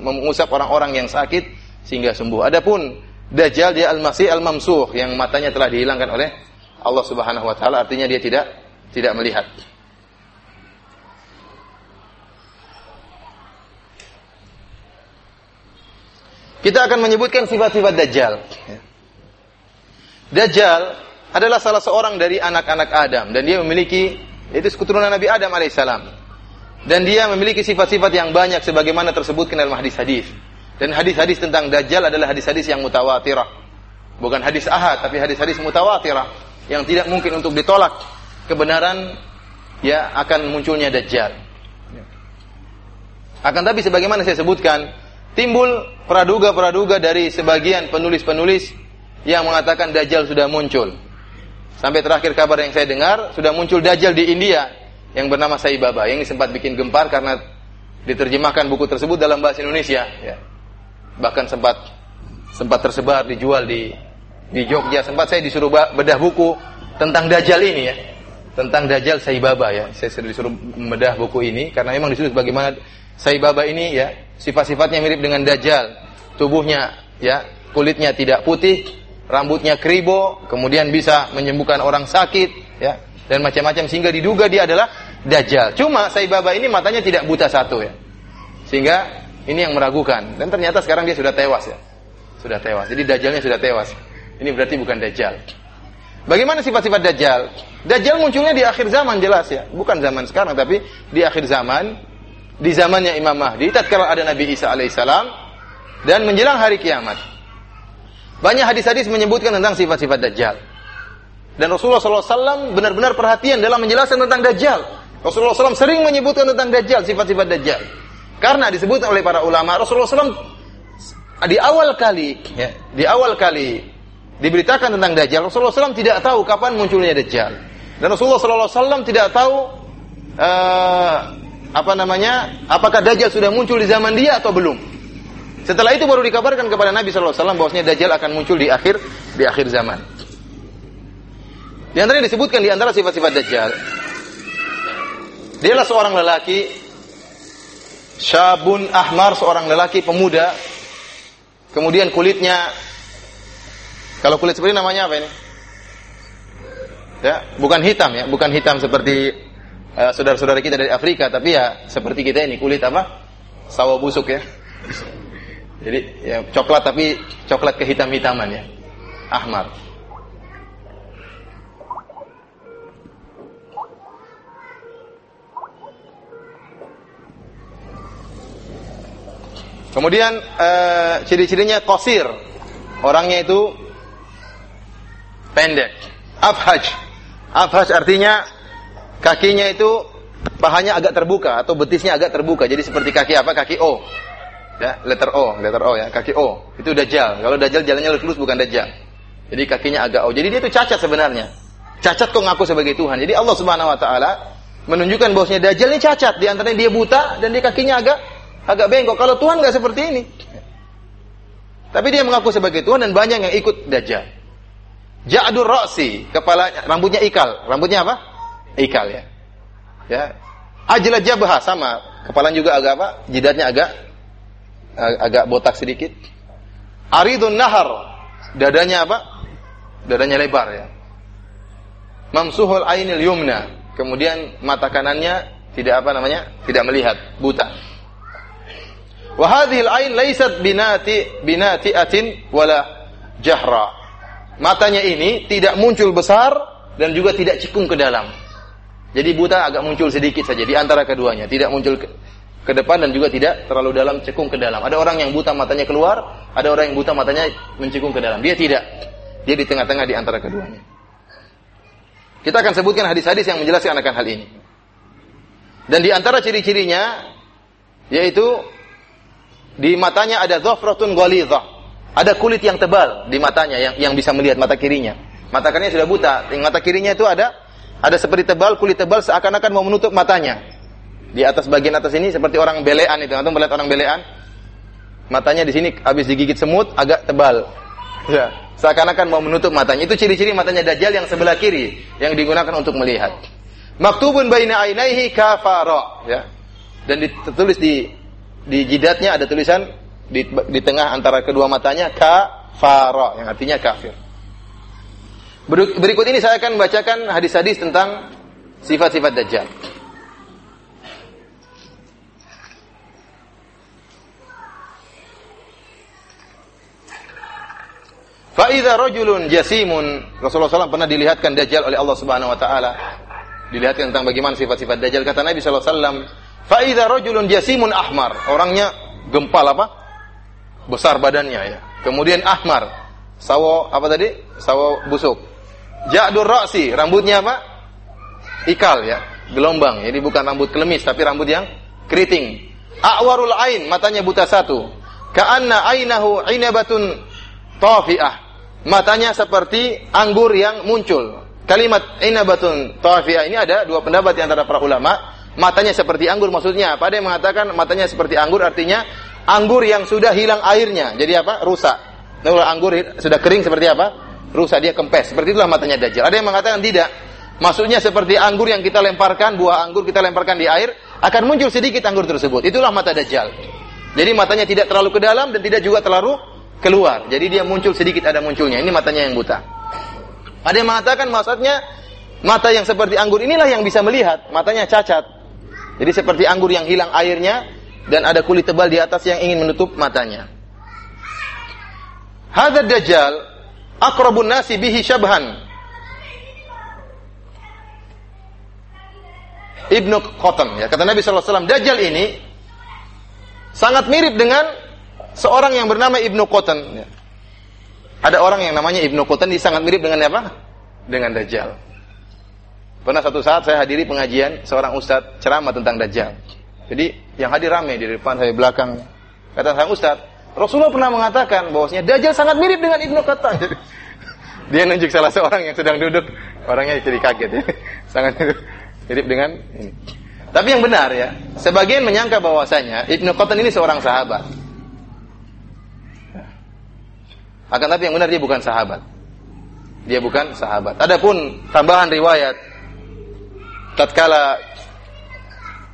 mengusap orang-orang yang sakit sehingga sembuh. Adapun Dajjal dia Al-Masih Al-Mamsuh yang matanya telah dihilangkan oleh Allah Subhanahu wa taala artinya dia tidak tidak melihat. Kita akan menyebutkan sifat-sifat Dajjal. Dajjal adalah salah seorang dari anak-anak Adam dan dia memiliki itu keturunan Nabi Adam alaihissalam. Dan dia memiliki sifat-sifat yang banyak sebagaimana tersebutkan dalam hadis-hadis. Dan hadis-hadis tentang Dajjal adalah hadis-hadis yang mutawatirah. Bukan hadis ahad, tapi hadis-hadis mutawatirah yang tidak mungkin untuk ditolak kebenaran ya akan munculnya Dajjal. Akan tapi sebagaimana saya sebutkan, timbul praduga-praduga dari sebagian penulis-penulis yang mengatakan Dajjal sudah muncul. Sampai terakhir kabar yang saya dengar, sudah muncul Dajjal di India yang bernama Sai Baba. Yang sempat bikin gempar karena diterjemahkan buku tersebut dalam bahasa Indonesia. Ya. Bahkan sempat sempat tersebar dijual di di Jogja. Sempat saya disuruh bedah buku tentang Dajjal ini ya. Tentang Dajjal Sai Baba ya. Saya disuruh membedah buku ini karena memang disuruh bagaimana Sai Baba ini ya sifat-sifatnya mirip dengan Dajjal. Tubuhnya ya, kulitnya tidak putih, rambutnya keribo, kemudian bisa menyembuhkan orang sakit ya dan macam-macam sehingga diduga dia adalah Dajjal. Cuma Sai Baba ini matanya tidak buta satu ya. Sehingga ini yang meragukan dan ternyata sekarang dia sudah tewas ya. Sudah tewas. Jadi Dajjalnya sudah tewas. Ini berarti bukan Dajjal. Bagaimana sifat-sifat Dajjal? Dajjal munculnya di akhir zaman jelas ya, bukan zaman sekarang tapi di akhir zaman, di zamannya Imam Mahdi, tatkala ada Nabi Isa alaihissalam dan menjelang hari kiamat. Banyak hadis-hadis menyebutkan tentang sifat-sifat Dajjal. Dan Rasulullah SAW benar-benar perhatian dalam menjelaskan tentang Dajjal. Rasulullah SAW sering menyebutkan tentang Dajjal, sifat-sifat Dajjal. Karena disebutkan oleh para ulama, Rasulullah SAW di awal kali, ya, di awal kali diberitakan tentang Dajjal, Rasulullah SAW tidak tahu kapan munculnya Dajjal. Dan Rasulullah SAW tidak tahu uh, apa namanya, apakah Dajjal sudah muncul di zaman dia atau belum. Setelah itu baru dikabarkan kepada Nabi SAW bahwasanya Dajjal akan muncul di akhir di akhir zaman. Di antara yang disebutkan di antara sifat-sifat Dajjal, dialah seorang lelaki, syabun ahmar, seorang lelaki pemuda, kemudian kulitnya kalau kulit seperti namanya apa ini? Ya, bukan hitam ya, bukan hitam seperti uh, saudara-saudara kita dari Afrika, tapi ya seperti kita ini kulit apa? Sawo busuk ya. Jadi ya coklat tapi coklat kehitam-hitaman ya. Ahmar. Kemudian uh, ciri-cirinya kosir. Orangnya itu pendek. Afhaj. Afhaj artinya kakinya itu pahanya agak terbuka atau betisnya agak terbuka. Jadi seperti kaki apa? Kaki O. Ya, letter O, letter O ya, kaki O. Itu dajjal. Kalau dajjal jalannya lurus bukan dajjal. Jadi kakinya agak O. Jadi dia itu cacat sebenarnya. Cacat kok ngaku sebagai Tuhan. Jadi Allah Subhanahu wa taala menunjukkan bahwasanya dajjal ini cacat, di antaranya dia buta dan dia kakinya agak agak bengkok. Kalau Tuhan nggak seperti ini. Tapi dia mengaku sebagai Tuhan dan banyak yang ikut dajjal. Ja'dur ra'si, kepala rambutnya ikal. Rambutnya apa? Ikal ya. Ya. Ajla jabha sama, kepala juga agak apa? Jidatnya agak agak botak sedikit. Aridun nahar, dadanya apa? Dadanya lebar ya. Mamsuhul ainil yumna, kemudian mata kanannya tidak apa namanya? Tidak melihat, buta. Wa hadhil ain laysat binati binati'atin wala jahra matanya ini tidak muncul besar dan juga tidak cikung ke dalam. Jadi buta agak muncul sedikit saja di antara keduanya, tidak muncul ke depan dan juga tidak terlalu dalam cekung ke dalam. Ada orang yang buta matanya keluar, ada orang yang buta matanya mencekung ke dalam. Dia tidak. Dia di tengah-tengah di antara keduanya. Kita akan sebutkan hadis-hadis yang menjelaskan akan hal ini. Dan di antara ciri-cirinya yaitu di matanya ada dhafratun ghalidhah ada kulit yang tebal di matanya yang yang bisa melihat mata kirinya. Mata kanannya sudah buta, yang mata kirinya itu ada ada seperti tebal, kulit tebal seakan-akan mau menutup matanya. Di atas bagian atas ini seperti orang belean itu. Antum melihat orang belean? Matanya di sini habis digigit semut agak tebal. Ya, seakan-akan mau menutup matanya. Itu ciri-ciri matanya dajjal yang sebelah kiri yang digunakan untuk melihat. Maktubun baina ainaihi kafara, ya. Dan ditulis di di jidatnya ada tulisan di, di tengah antara kedua matanya kafara yang artinya kafir. Berikut ini saya akan membacakan hadis-hadis tentang sifat-sifat dajjal. Fa'idha rajulun jasimun Rasulullah SAW pernah dilihatkan Dajjal oleh Allah Subhanahu Wa Taala. Dilihatkan tentang bagaimana sifat-sifat Dajjal. Kata Nabi SAW, Fa'idha rajulun jasimun ahmar. Orangnya gempal apa? besar badannya ya. Kemudian ahmar, sawo apa tadi? Sawo busuk. Ja'dur ra'si, rambutnya apa? Ikal ya, gelombang. Jadi bukan rambut kelemis tapi rambut yang keriting. A'warul ain, matanya buta satu. Ka'anna ainahu inabatun tafi'ah. Matanya seperti anggur yang muncul. Kalimat inabatun tafi'ah ini ada dua pendapat di antara para ulama. Matanya seperti anggur maksudnya apa? Ada yang mengatakan matanya seperti anggur artinya anggur yang sudah hilang airnya. Jadi apa? Rusak. Nah, kalau anggur sudah kering seperti apa? Rusak, dia kempes. Seperti itulah matanya Dajjal. Ada yang mengatakan tidak. Maksudnya seperti anggur yang kita lemparkan, buah anggur kita lemparkan di air, akan muncul sedikit anggur tersebut. Itulah mata Dajjal. Jadi matanya tidak terlalu ke dalam dan tidak juga terlalu keluar. Jadi dia muncul sedikit ada munculnya. Ini matanya yang buta. Ada yang mengatakan maksudnya mata yang seperti anggur inilah yang bisa melihat, matanya cacat. Jadi seperti anggur yang hilang airnya, dan ada kulit tebal di atas yang ingin menutup matanya. Hadza dajjal aqrabun nasi bihi syabhan. Ibnu Qatan ya. Kata Nabi sallallahu alaihi wasallam, Dajjal ini sangat mirip dengan seorang yang bernama Ibnu Qatan ya. Ada orang yang namanya Ibnu Qatan dia sangat mirip dengan apa? Dengan Dajjal. Pernah satu saat saya hadiri pengajian seorang ustadz ceramah tentang Dajjal. Jadi yang hadir ramai di depan saya belakang. Kata sang ustadz, Rasulullah pernah mengatakan bahwasanya Dajjal sangat mirip dengan Ibnu Qatan. dia nunjuk salah seorang yang sedang duduk, orangnya jadi kaget ya. Sangat mirip dengan ini. Tapi yang benar ya, sebagian menyangka bahwasanya Ibnu Qatan ini seorang sahabat. Akan tapi yang benar dia bukan sahabat. Dia bukan sahabat. Adapun tambahan riwayat tatkala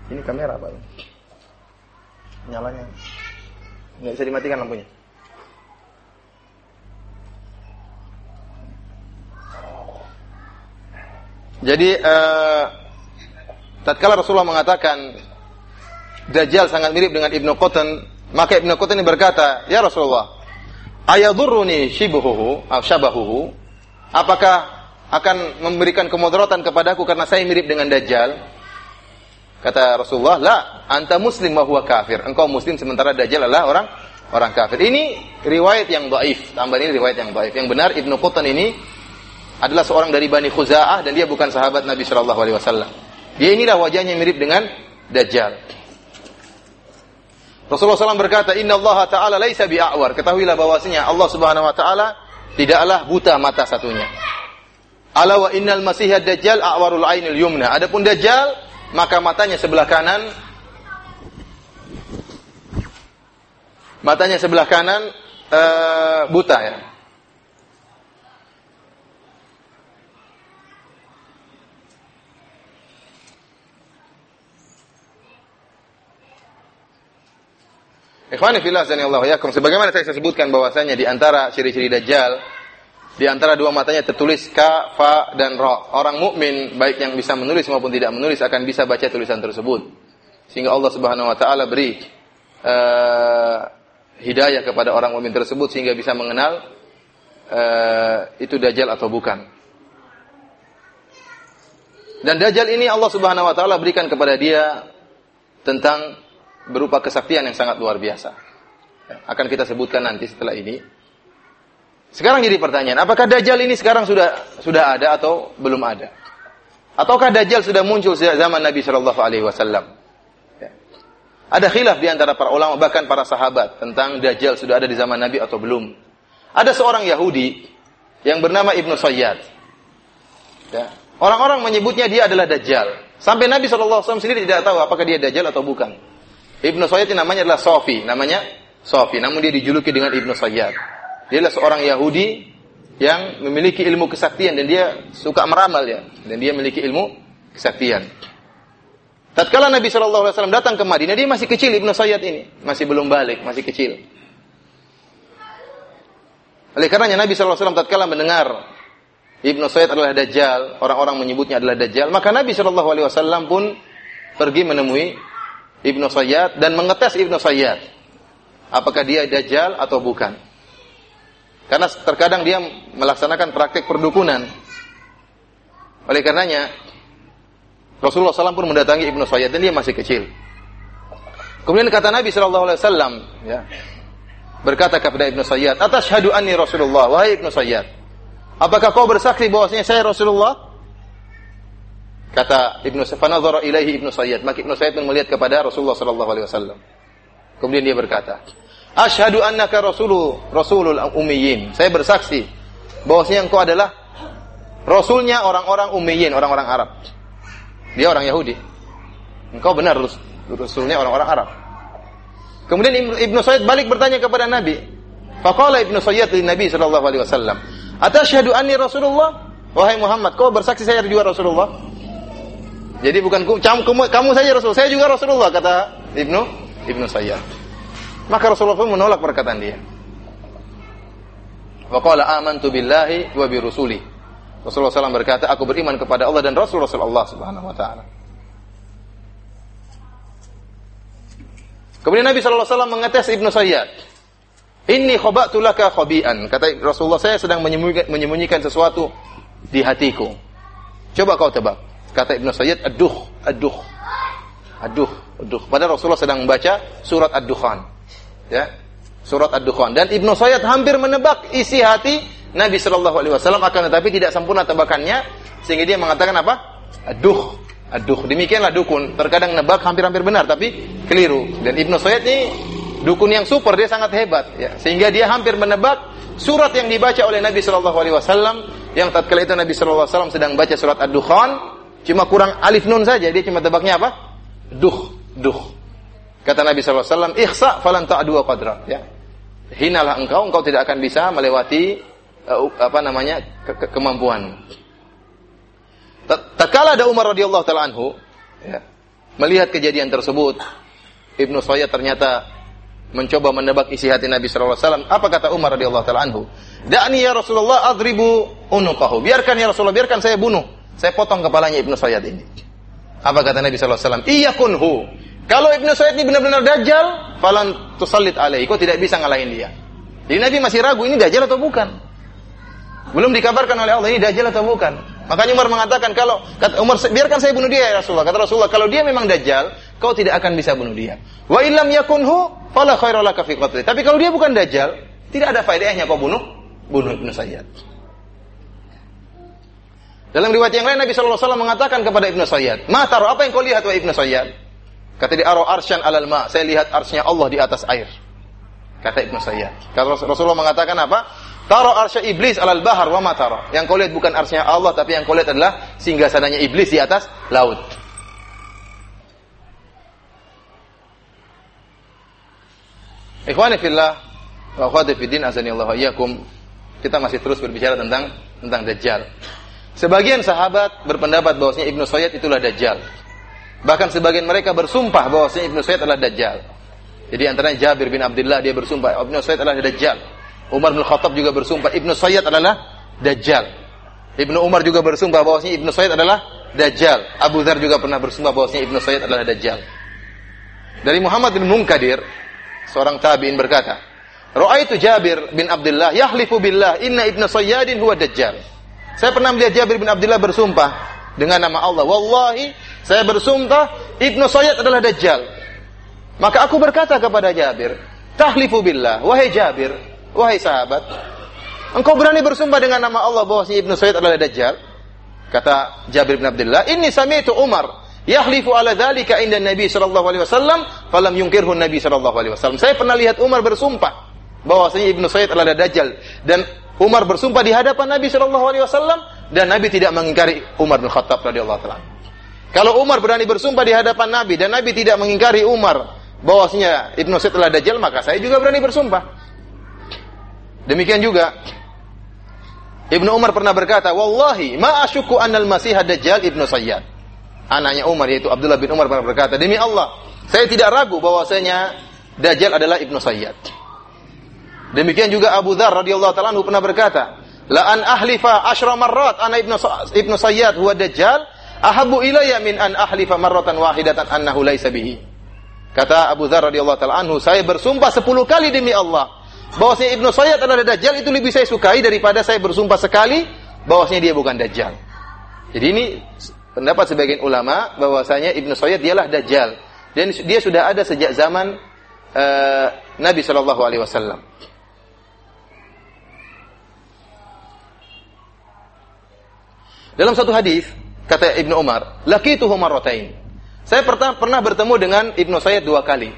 ini kamera apa? Nyalanya nggak bisa dimatikan lampunya. Jadi uh, tatkala Rasulullah mengatakan Dajjal sangat mirip dengan Ibnu Qatan, maka Ibnu ini berkata, "Ya Rasulullah, ayadurruni shibuhu atau syabahuhu?" Apakah akan memberikan kemudaratan kepadaku karena saya mirip dengan Dajjal? Kata Rasulullah, "La, anta muslim wa huwa kafir." Engkau muslim sementara Dajjal adalah orang orang kafir. Ini riwayat yang dhaif. Tambah ini riwayat yang dhaif. Yang benar Ibnu Qutan ini adalah seorang dari Bani Khuza'ah dan dia bukan sahabat Nabi Shallallahu alaihi wasallam. Dia inilah wajahnya mirip dengan Dajjal. Rasulullah SAW berkata, Inna Allah Ta'ala laisa bi'a'war. Ketahuilah bahwasanya Allah Subhanahu Wa Ta'ala tidaklah buta mata satunya. Ala wa innal masihad dajjal a'warul ainil yumna. Adapun dajjal maka matanya sebelah kanan matanya sebelah kanan uh, buta ya. Ikhwani fillah Allah yakum. Sebagaimana saya sebutkan bahwasanya di antara ciri-ciri dajjal di antara dua matanya tertulis ka, fa, dan ro. Orang mukmin baik yang bisa menulis maupun tidak menulis akan bisa baca tulisan tersebut. Sehingga Allah Subhanahu wa taala beri uh, hidayah kepada orang mukmin tersebut sehingga bisa mengenal uh, itu dajjal atau bukan. Dan dajjal ini Allah Subhanahu wa taala berikan kepada dia tentang berupa kesaktian yang sangat luar biasa. Akan kita sebutkan nanti setelah ini. Sekarang jadi pertanyaan, apakah Dajjal ini sekarang sudah sudah ada atau belum ada? Ataukah Dajjal sudah muncul sejak zaman Nabi Shallallahu Alaihi Wasallam? Ya. Ada khilaf di antara para ulama bahkan para sahabat tentang Dajjal sudah ada di zaman Nabi atau belum. Ada seorang Yahudi yang bernama Ibnu Sayyad. Ya. Orang-orang menyebutnya dia adalah Dajjal. Sampai Nabi Wasallam sendiri tidak tahu apakah dia Dajjal atau bukan. Ibnu Sayyad namanya adalah Sofi, namanya Sofi. Namun dia dijuluki dengan Ibnu Sayyad. Dia adalah seorang Yahudi yang memiliki ilmu kesaktian dan dia suka meramal ya dan dia memiliki ilmu kesaktian. Tatkala Nabi Shallallahu Alaihi Wasallam datang ke Madinah, dia masih kecil Ibnu Sayyid ini, masih belum balik, masih kecil. Oleh karenanya Nabi Shallallahu Alaihi Wasallam tatkala mendengar Ibnu Sayyid adalah Dajjal, orang-orang menyebutnya adalah Dajjal, maka Nabi Shallallahu Alaihi Wasallam pun pergi menemui Ibnu Sayyid dan mengetes Ibnu Sayyid, apakah dia Dajjal atau bukan. Karena terkadang dia melaksanakan praktik perdukunan. Oleh karenanya, Rasulullah SAW pun mendatangi Ibnu Sayyid dan dia masih kecil. Kemudian kata Nabi Wasallam, ya, berkata kepada Ibnu Sayyid, atas anni Rasulullah, wahai Ibnu Sayyid, apakah kau bersaksi bahwasanya saya Rasulullah? Kata Ibnu Fanadhara ilaihi Ibnu Sayyid, maka Ibnu Sayyid melihat kepada Rasulullah Shallallahu Alaihi Wasallam. Kemudian dia berkata, Asyhadu annaka rasulu rasulul ummiyin. Saya bersaksi bahwasanya engkau adalah rasulnya orang-orang ummiyin, orang-orang Arab. Dia orang Yahudi. Engkau benar rasulnya orang-orang Arab. Kemudian Ibnu Sayyid balik bertanya kepada Nabi. Faqala Ibnu Sayyid li Nabi sallallahu alaihi wasallam, "Atashhadu anni Rasulullah?" Wahai Muhammad, kau bersaksi saya juga Rasulullah? Jadi bukan kamu, kamu saja Rasul, saya juga Rasulullah kata Ibnu Ibnu Sayyid. Maka Rasulullah pun menolak perkataan dia. Wa amantu billahi wa bi rusuli. Rasulullah SAW berkata, aku beriman kepada Allah dan Rasul Rasulullah Subhanahu wa taala. Kemudian Nabi SAW mengetes Ibnu Sayyad. Ini khobatu laka khobian. Kata Rasulullah, saya sedang menyembunyikan, menyembunyikan sesuatu di hatiku. Coba kau tebak. Kata Ibnu Sayyid, aduh, aduh. Aduh, aduh. Padahal Rasulullah sedang membaca surat Ad-Dukhan. Ya. Surat Ad-Dukhan. Dan Ibnu Sayyid hampir menebak isi hati Nabi Shallallahu alaihi wasallam akan tetapi tidak sempurna tebakannya sehingga dia mengatakan apa? Aduh, aduh. Demikianlah dukun. Terkadang nebak hampir-hampir benar tapi keliru. Dan Ibnu Sayyid ini dukun yang super, dia sangat hebat ya. Sehingga dia hampir menebak surat yang dibaca oleh Nabi Shallallahu alaihi wasallam yang tatkala itu Nabi Shallallahu alaihi wasallam sedang baca surat Ad-Dukhan, cuma kurang alif nun saja, dia cuma tebaknya apa? Duh, duh. Kata Nabi wasallam, "Ikhsa falan ta'du qadra." Ya. Hinalah engkau, engkau tidak akan bisa melewati uh, apa namanya ke ke kemampuan. Tatkala ada Umar radhiyallahu taala anhu, ya, melihat kejadian tersebut, Ibnu Sayyid ternyata mencoba menebak isi hati Nabi wasallam. Apa kata Umar radhiyallahu taala anhu? Da'ni ya Rasulullah adribu unuqahu. Biarkan ya Rasulullah, biarkan saya bunuh. Saya potong kepalanya Ibnu Sayyid ini. Apa kata Nabi alaihi wasallam? Iyakunhu. Kalau Ibnu Sayyid ini benar-benar dajjal, falan tusallit alaihi. Kau tidak bisa ngalahin dia. Jadi Nabi masih ragu ini dajjal atau bukan. Belum dikabarkan oleh Allah ini dajjal atau bukan. Makanya Umar mengatakan kalau kata Umar biarkan saya bunuh dia ya Rasulullah. Kata Rasulullah kalau dia memang dajjal, kau tidak akan bisa bunuh dia. Wa illam yakunhu fala khairalaka fi. Tapi kalau dia bukan dajjal, tidak ada faedahnya kau bunuh bunuh Ibnu Sayyad. Dalam riwayat yang lain Nabi sallallahu alaihi wasallam mengatakan kepada Ibnu Sayyad, "Ma apa yang kau lihat wahai Ibnu Sayyad?" Kata dia, "Aro arsyan alal ma." Saya lihat arsnya Allah di atas air. Kata Ibnu Sayyad. Kata Rasulullah mengatakan apa? Taro arsya iblis alal bahar wa mataro. Yang kau lihat bukan arsnya Allah, tapi yang kau lihat adalah singgasananya iblis di atas laut. Ikhwani fillah wa akhwati fiddin azani Allah iyyakum. Kita masih terus berbicara tentang tentang Dajjal. Sebagian sahabat berpendapat bahwasanya Ibnu Sayyid itulah Dajjal. Bahkan sebagian mereka bersumpah bahwasanya Ibnu Sayyid adalah Dajjal. Jadi antaranya Jabir bin Abdullah dia bersumpah Ibnu Sayyid adalah Dajjal. Umar bin Khattab juga bersumpah Ibnu Sayyid adalah Dajjal. Ibnu Umar juga bersumpah bahwasanya Ibnu Sayyid adalah Dajjal. Abu Dhar juga pernah bersumpah bahwasanya Ibnu Sayyid adalah Dajjal. Dari Muhammad bin Munkadir, seorang tabi'in berkata, Ra'aitu Jabir bin Abdullah yahlifu billah inna Ibnu Sayyidin huwa Dajjal. Saya pernah melihat Jabir bin Abdullah bersumpah dengan nama Allah. Wallahi, saya bersumpah Ibnu Sayyid adalah Dajjal. Maka aku berkata kepada Jabir, Tahlifu billah, wahai Jabir, Wahai sahabat, engkau berani bersumpah dengan nama Allah bahwa si Ibnu Sayyid adalah Dajjal? Kata Jabir bin Abdullah, "Inni sami'tu Umar yahlifu ala dzalika inda Nabi sallallahu alaihi wasallam, falam yunkirhu Nabi sallallahu alaihi wasallam." Saya pernah lihat Umar bersumpah bahwasanya Ibnu Sayyid adalah Dajjal dan Umar bersumpah di hadapan Nabi sallallahu alaihi wasallam dan Nabi tidak mengingkari Umar bin Khattab radhiyallahu taala. Kalau Umar berani bersumpah di hadapan Nabi dan Nabi tidak mengingkari Umar bahwasanya Ibnu Sayyid adalah Dajjal, maka saya juga berani bersumpah. Demikian juga Ibnu Umar pernah berkata, "Wallahi ma asyuku annal Masih Dajjal Ibnu Sayyad." Anaknya Umar yaitu Abdullah bin Umar pernah berkata, "Demi Allah, saya tidak ragu bahwasanya Dajjal adalah Ibnu Sayyad." Demikian juga Abu Dzar radhiyallahu taala pernah berkata, "La an ahlifa asyra marrat ana Ibnu Ibnu Sayyad huwa Dajjal, ahabbu ilayya min an ahlifa marratan wahidatan annahu laisa bihi." Kata Abu Dzar radhiyallahu taala anhu, saya bersumpah 10 kali demi Allah bahwasanya Ibnu Sayyid adalah Dajjal itu lebih saya sukai daripada saya bersumpah sekali bahwasanya dia bukan Dajjal. Jadi ini pendapat sebagian ulama bahwasanya Ibnu Sayyid dialah Dajjal dan dia sudah ada sejak zaman uh, Nabi Shallallahu Alaihi Wasallam. Dalam satu hadis kata Ibnu Umar, "Laqituhu marratain." Saya pernah pernah bertemu dengan Ibnu Sayyid dua kali.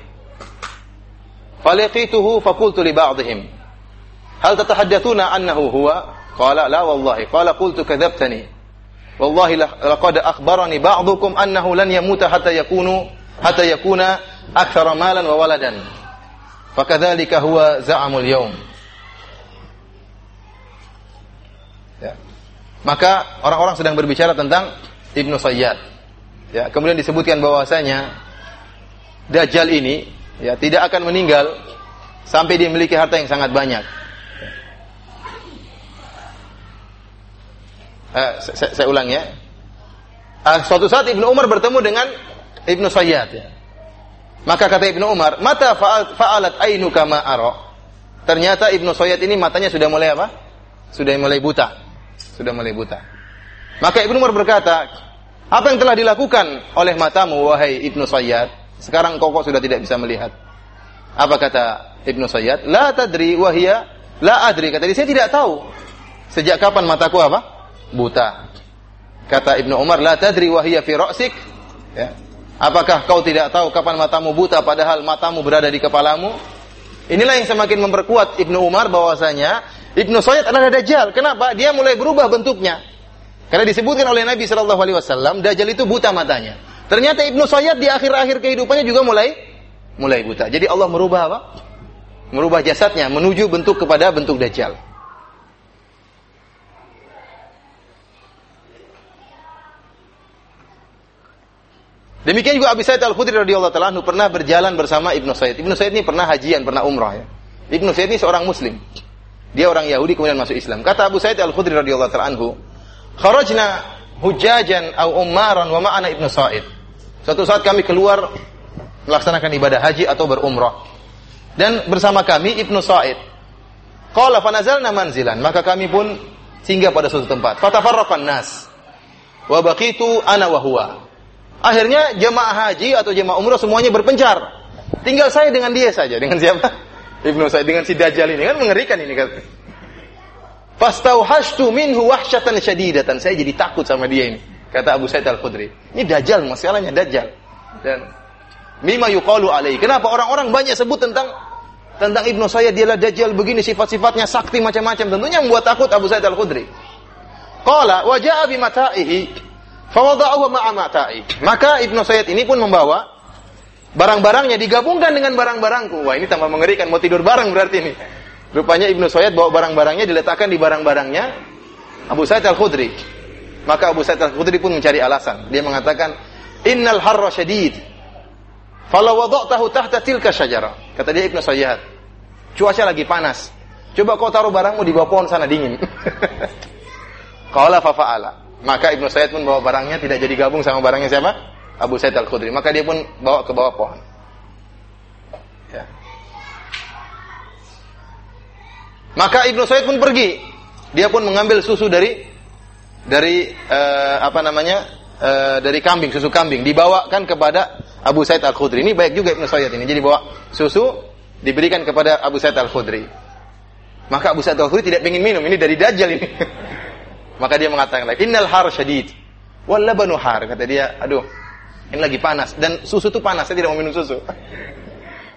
Falaqituhu faqultu li ba'dihim Hal tatahaddatsuna annahu huwa? Qala la wallahi. Qala qultu kadzabtani. Wallahi laqad akhbarani ba'dukum annahu lan yamuta hatta yakunu hatta yakuna aktsara malan wa waladan. Fakadzalika huwa za'amul yaum. Ya. Maka orang-orang sedang berbicara tentang Ibnu Sayyad. Ya, kemudian disebutkan bahwasanya Dajjal ini ya tidak akan meninggal sampai dia memiliki harta yang sangat banyak. Eh, saya, saya ulang ya. Uh, suatu saat Ibnu Umar bertemu dengan Ibnu Sayyad ya. Maka kata Ibnu Umar, "Mata fa'alat ainu kama ara?" Ternyata Ibnu Sayyad ini matanya sudah mulai apa? Sudah mulai buta. Sudah mulai buta. Maka Ibnu Umar berkata, Apa yang telah dilakukan oleh matamu wahai Ibnu Sayyad? Sekarang kau kok sudah tidak bisa melihat. Apa kata Ibnu Sayyad? La tadri wahia la adri. Kata dia, saya tidak tahu. Sejak kapan mataku apa? Buta. Kata Ibnu Umar, la tadri wahia fi ra'sik. Ya. Apakah kau tidak tahu kapan matamu buta padahal matamu berada di kepalamu? Inilah yang semakin memperkuat Ibnu Umar bahwasanya Ibnu Sayyid adalah dajjal. Kenapa? Dia mulai berubah bentuknya. Karena disebutkan oleh Nabi Shallallahu Alaihi Wasallam, Dajjal itu buta matanya. Ternyata Ibnu Sayyid di akhir-akhir kehidupannya juga mulai mulai buta. Jadi Allah merubah apa? Merubah jasadnya menuju bentuk kepada bentuk Dajjal. Demikian juga Abi Sa'id Al-Khudri radhiyallahu taala pernah berjalan bersama Ibnu Sayyid. Ibnu Sayyid ini pernah hajian, pernah umrah ya. Ibnu Sayyid ini seorang muslim. Dia orang Yahudi kemudian masuk Islam. Kata Abu Sa'id Al-Khudri radhiyallahu taala Kharajna hujajan au ummaran wa ma'ana Ibnu Sa'id. Suatu saat kami keluar melaksanakan ibadah haji atau berumrah. Dan bersama kami Ibnu Sa'id. Qala fa nazalna manzilan, maka kami pun singgah pada suatu tempat. Fatafarraqan nas. Wa baqitu ana wa huwa. Akhirnya jemaah haji atau jemaah umrah semuanya berpencar. Tinggal saya dengan dia saja. Dengan siapa? Ibnu Sa'id dengan si Dajjal ini kan mengerikan ini kan. Fastauhashtu minhu wahsyatan syadidatan. Saya jadi takut sama dia ini. Kata Abu Sa'id Al-Khudri. Ini dajjal, masalahnya dajjal. Dan mima yuqalu alaihi. Kenapa orang-orang banyak sebut tentang tentang Ibnu Sayyid dialah dajjal begini sifat-sifatnya sakti macam-macam. Tentunya membuat takut Abu Sa'id Al-Khudri. Qala wa ja'a bi mata'ihi fawada'ahu ma'a mata'i. Maka Ibnu Sayyid ini pun membawa barang-barangnya digabungkan dengan barang-barangku. Wah, ini tambah mengerikan. Mau tidur bareng berarti ini. Rupanya Ibnu Sayyid bawa barang-barangnya diletakkan di barang-barangnya Abu Sa'id Al-Khudri. Maka Abu Sa'id Al-Khudri pun mencari alasan. Dia mengatakan, "Innal harra syadid. Falau wada'tahu tahta tilka syajarah." Kata dia Ibnu Sayyid, "Cuaca lagi panas. Coba kau taruh barangmu di bawah pohon sana dingin." Qala fa fa'ala. Maka Ibnu Sayyid pun bawa barangnya tidak jadi gabung sama barangnya siapa? Abu Sa'id Al-Khudri. Maka dia pun bawa ke bawah pohon. Maka Ibnu Said pun pergi. Dia pun mengambil susu dari dari uh, apa namanya? Uh, dari kambing, susu kambing dibawakan kepada Abu Said Al-Khudri. Ini baik juga Ibnu Said ini. Jadi bawa susu diberikan kepada Abu Said Al-Khudri. Maka Abu Said Al-Khudri tidak ingin minum, ini dari dajjal ini. Maka dia mengatakan, "Innal har syadid wal labanu har." Kata dia, "Aduh, ini lagi panas dan susu itu panas, saya tidak mau minum susu."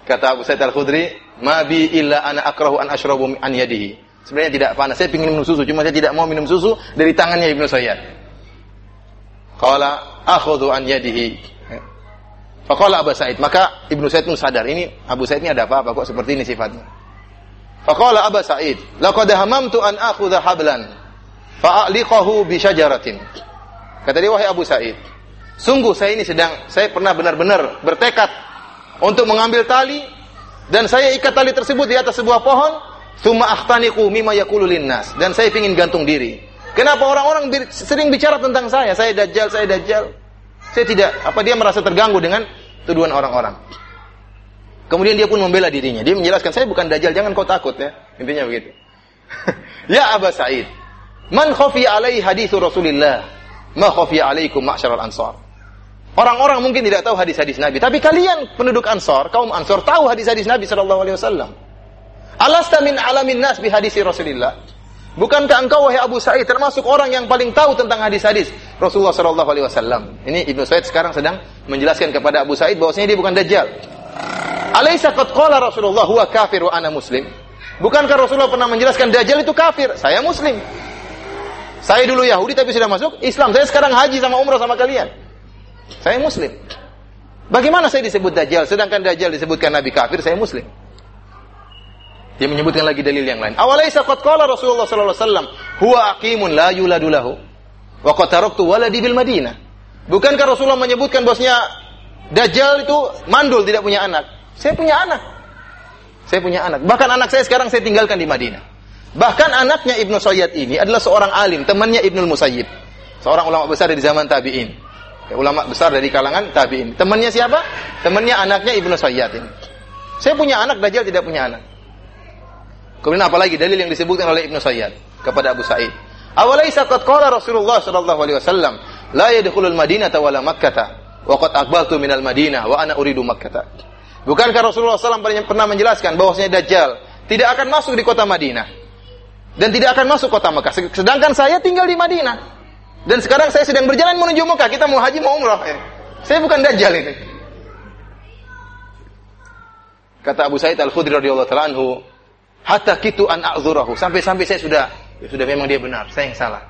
Kata Abu Sa'id Al-Khudri, "Ma bi illa ana akrahu an ashrabu an yadihi." Sebenarnya tidak panas, saya ingin minum susu, cuma saya tidak mau minum susu dari tangannya Ibnu Sayyid. Qala akhudhu an yadihi. Faqala Abu Sa'id, maka Ibnu Sa'id pun sadar, ini Abu Sa'id ini ada apa-apa kok seperti ini sifatnya. Faqala Abu Sa'id, laqad hamamtu an akhudha hablan fa'aliqahu bi syajaratin. Kata dia wahai Abu Sa'id, sungguh saya ini sedang saya pernah benar-benar bertekad untuk mengambil tali dan saya ikat tali tersebut di atas sebuah pohon thumma akhtaniqu mimma yaqulu linnas. Dan saya ingin gantung diri. Kenapa orang-orang sering bicara tentang saya? Saya dajjal saya dajjal. Saya tidak apa dia merasa terganggu dengan tuduhan orang-orang. Kemudian dia pun membela dirinya. Dia menjelaskan saya bukan dajjal jangan kau takut ya. Intinya begitu. Ya Aba Sa'id man khafi alai hadithu Rasulillah ma khafi alaikum ma'syaral ansar Orang-orang mungkin tidak tahu hadis-hadis Nabi, tapi kalian penduduk Ansor, kaum Ansor tahu hadis-hadis Nabi sallallahu alaihi wasallam. Alasta min alamin nas bi hadisi Rasulillah. Bukankah engkau wahai Abu Sa'id termasuk orang yang paling tahu tentang hadis-hadis Rasulullah sallallahu alaihi wasallam? Ini Ibnu Sa'id sekarang sedang menjelaskan kepada Abu Sa'id bahwasanya dia bukan dajjal. Alaysa qad qala Rasulullah huwa kafir wa ana muslim? Bukankah Rasulullah pernah menjelaskan dajjal itu kafir? Saya muslim. Saya dulu Yahudi tapi sudah masuk Islam. Saya sekarang haji sama umrah sama kalian. Saya muslim. Bagaimana saya disebut dajjal sedangkan dajjal disebutkan nabi kafir, saya muslim. Dia menyebutkan lagi dalil yang lain. Awalaisa qad qala Rasulullah sallallahu alaihi wasallam, huwa aqimun la yuladu lahu wa qad taraktu waladi bil Madinah. Bukankah Rasulullah menyebutkan bosnya dajjal itu mandul tidak punya anak? Saya punya anak. Saya punya anak. Bahkan anak saya sekarang saya tinggalkan di Madinah. Bahkan anaknya Ibnu Sayyid ini adalah seorang alim, temannya Ibnu Musayyib. Seorang ulama besar di zaman tabi'in. Ya, ulama besar dari kalangan tabi'in. Temannya siapa? Temannya anaknya Ibnu Sayyad ini. Saya punya anak, Dajjal tidak punya anak. Kemudian apalagi dalil yang disebutkan oleh Ibnu Sayyad kepada Abu Sa'id. Awalaisa qad qala Rasulullah sallallahu alaihi wasallam, la yadkhulul madinata wala makkata wa qad aqbaltu minal madinah wa ana uridu makkata. Bukankah Rasulullah SAW pernah menjelaskan bahwasanya Dajjal tidak akan masuk di kota Madinah dan tidak akan masuk kota Mekah. Sedangkan saya tinggal di Madinah dan sekarang saya sedang berjalan menuju Mekah. Kita mau haji mau umrah. Saya bukan Dajjal ini. Kata Abu Sa'id Al-Khudri radhiyallahu taala anhu, hatta kitu an a'zurahu. Sampai-sampai saya sudah ya sudah memang dia benar, saya yang salah.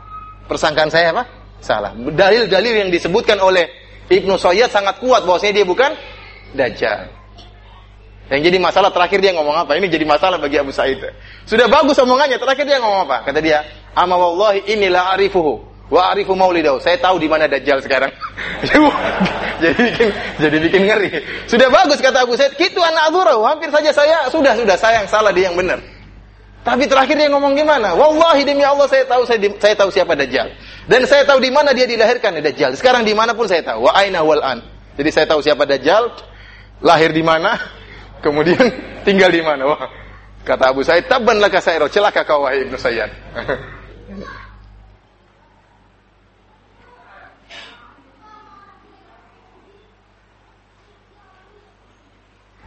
Persangkaan saya apa? Salah. Dalil-dalil yang disebutkan oleh Ibnu Sayyid sangat kuat bahwasanya dia bukan Dajjal. Yang jadi masalah terakhir dia ngomong apa? Ini jadi masalah bagi Abu Sa'id. Sudah bagus omongannya, terakhir dia ngomong apa? Kata dia, "Ama wallahi inilah arifuhu wa arifu maulidahu." Saya tahu di mana Dajjal sekarang. jadi bikin jadi bikin ngeri. Sudah bagus kata Abu Sa'id, "Kitu anak adzurahu." Hampir saja saya sudah sudah saya yang salah dia yang benar. Tapi terakhir dia ngomong gimana? Wallahi demi Allah saya tahu saya, saya tahu siapa Dajjal. Dan saya tahu di mana dia dilahirkan Dajjal. Sekarang di mana pun saya tahu. Wa aina wal an. Jadi saya tahu siapa Dajjal, lahir di mana, Kemudian tinggal di mana? Wah, kata Abu Said, taban laka celaka kau wahai Ibnu Sayyad.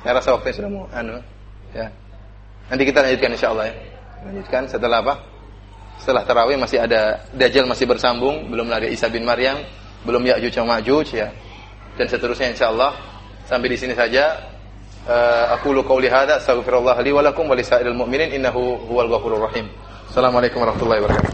Saya rasa waktunya sudah mau anu ya. Nanti kita lanjutkan insya Allah ya. Lanjutkan setelah apa? Setelah tarawih masih ada Dajjal masih bersambung, belum ada Isa bin Maryam, belum Ya'juj wa Ma'juj ya. Dan seterusnya insya Allah sampai di sini saja aqulu qawli hadza astaghfirullah li wa lakum wa mu'minin innahu huwal ghafurur rahim. Assalamualaikum warahmatullahi wabarakatuh.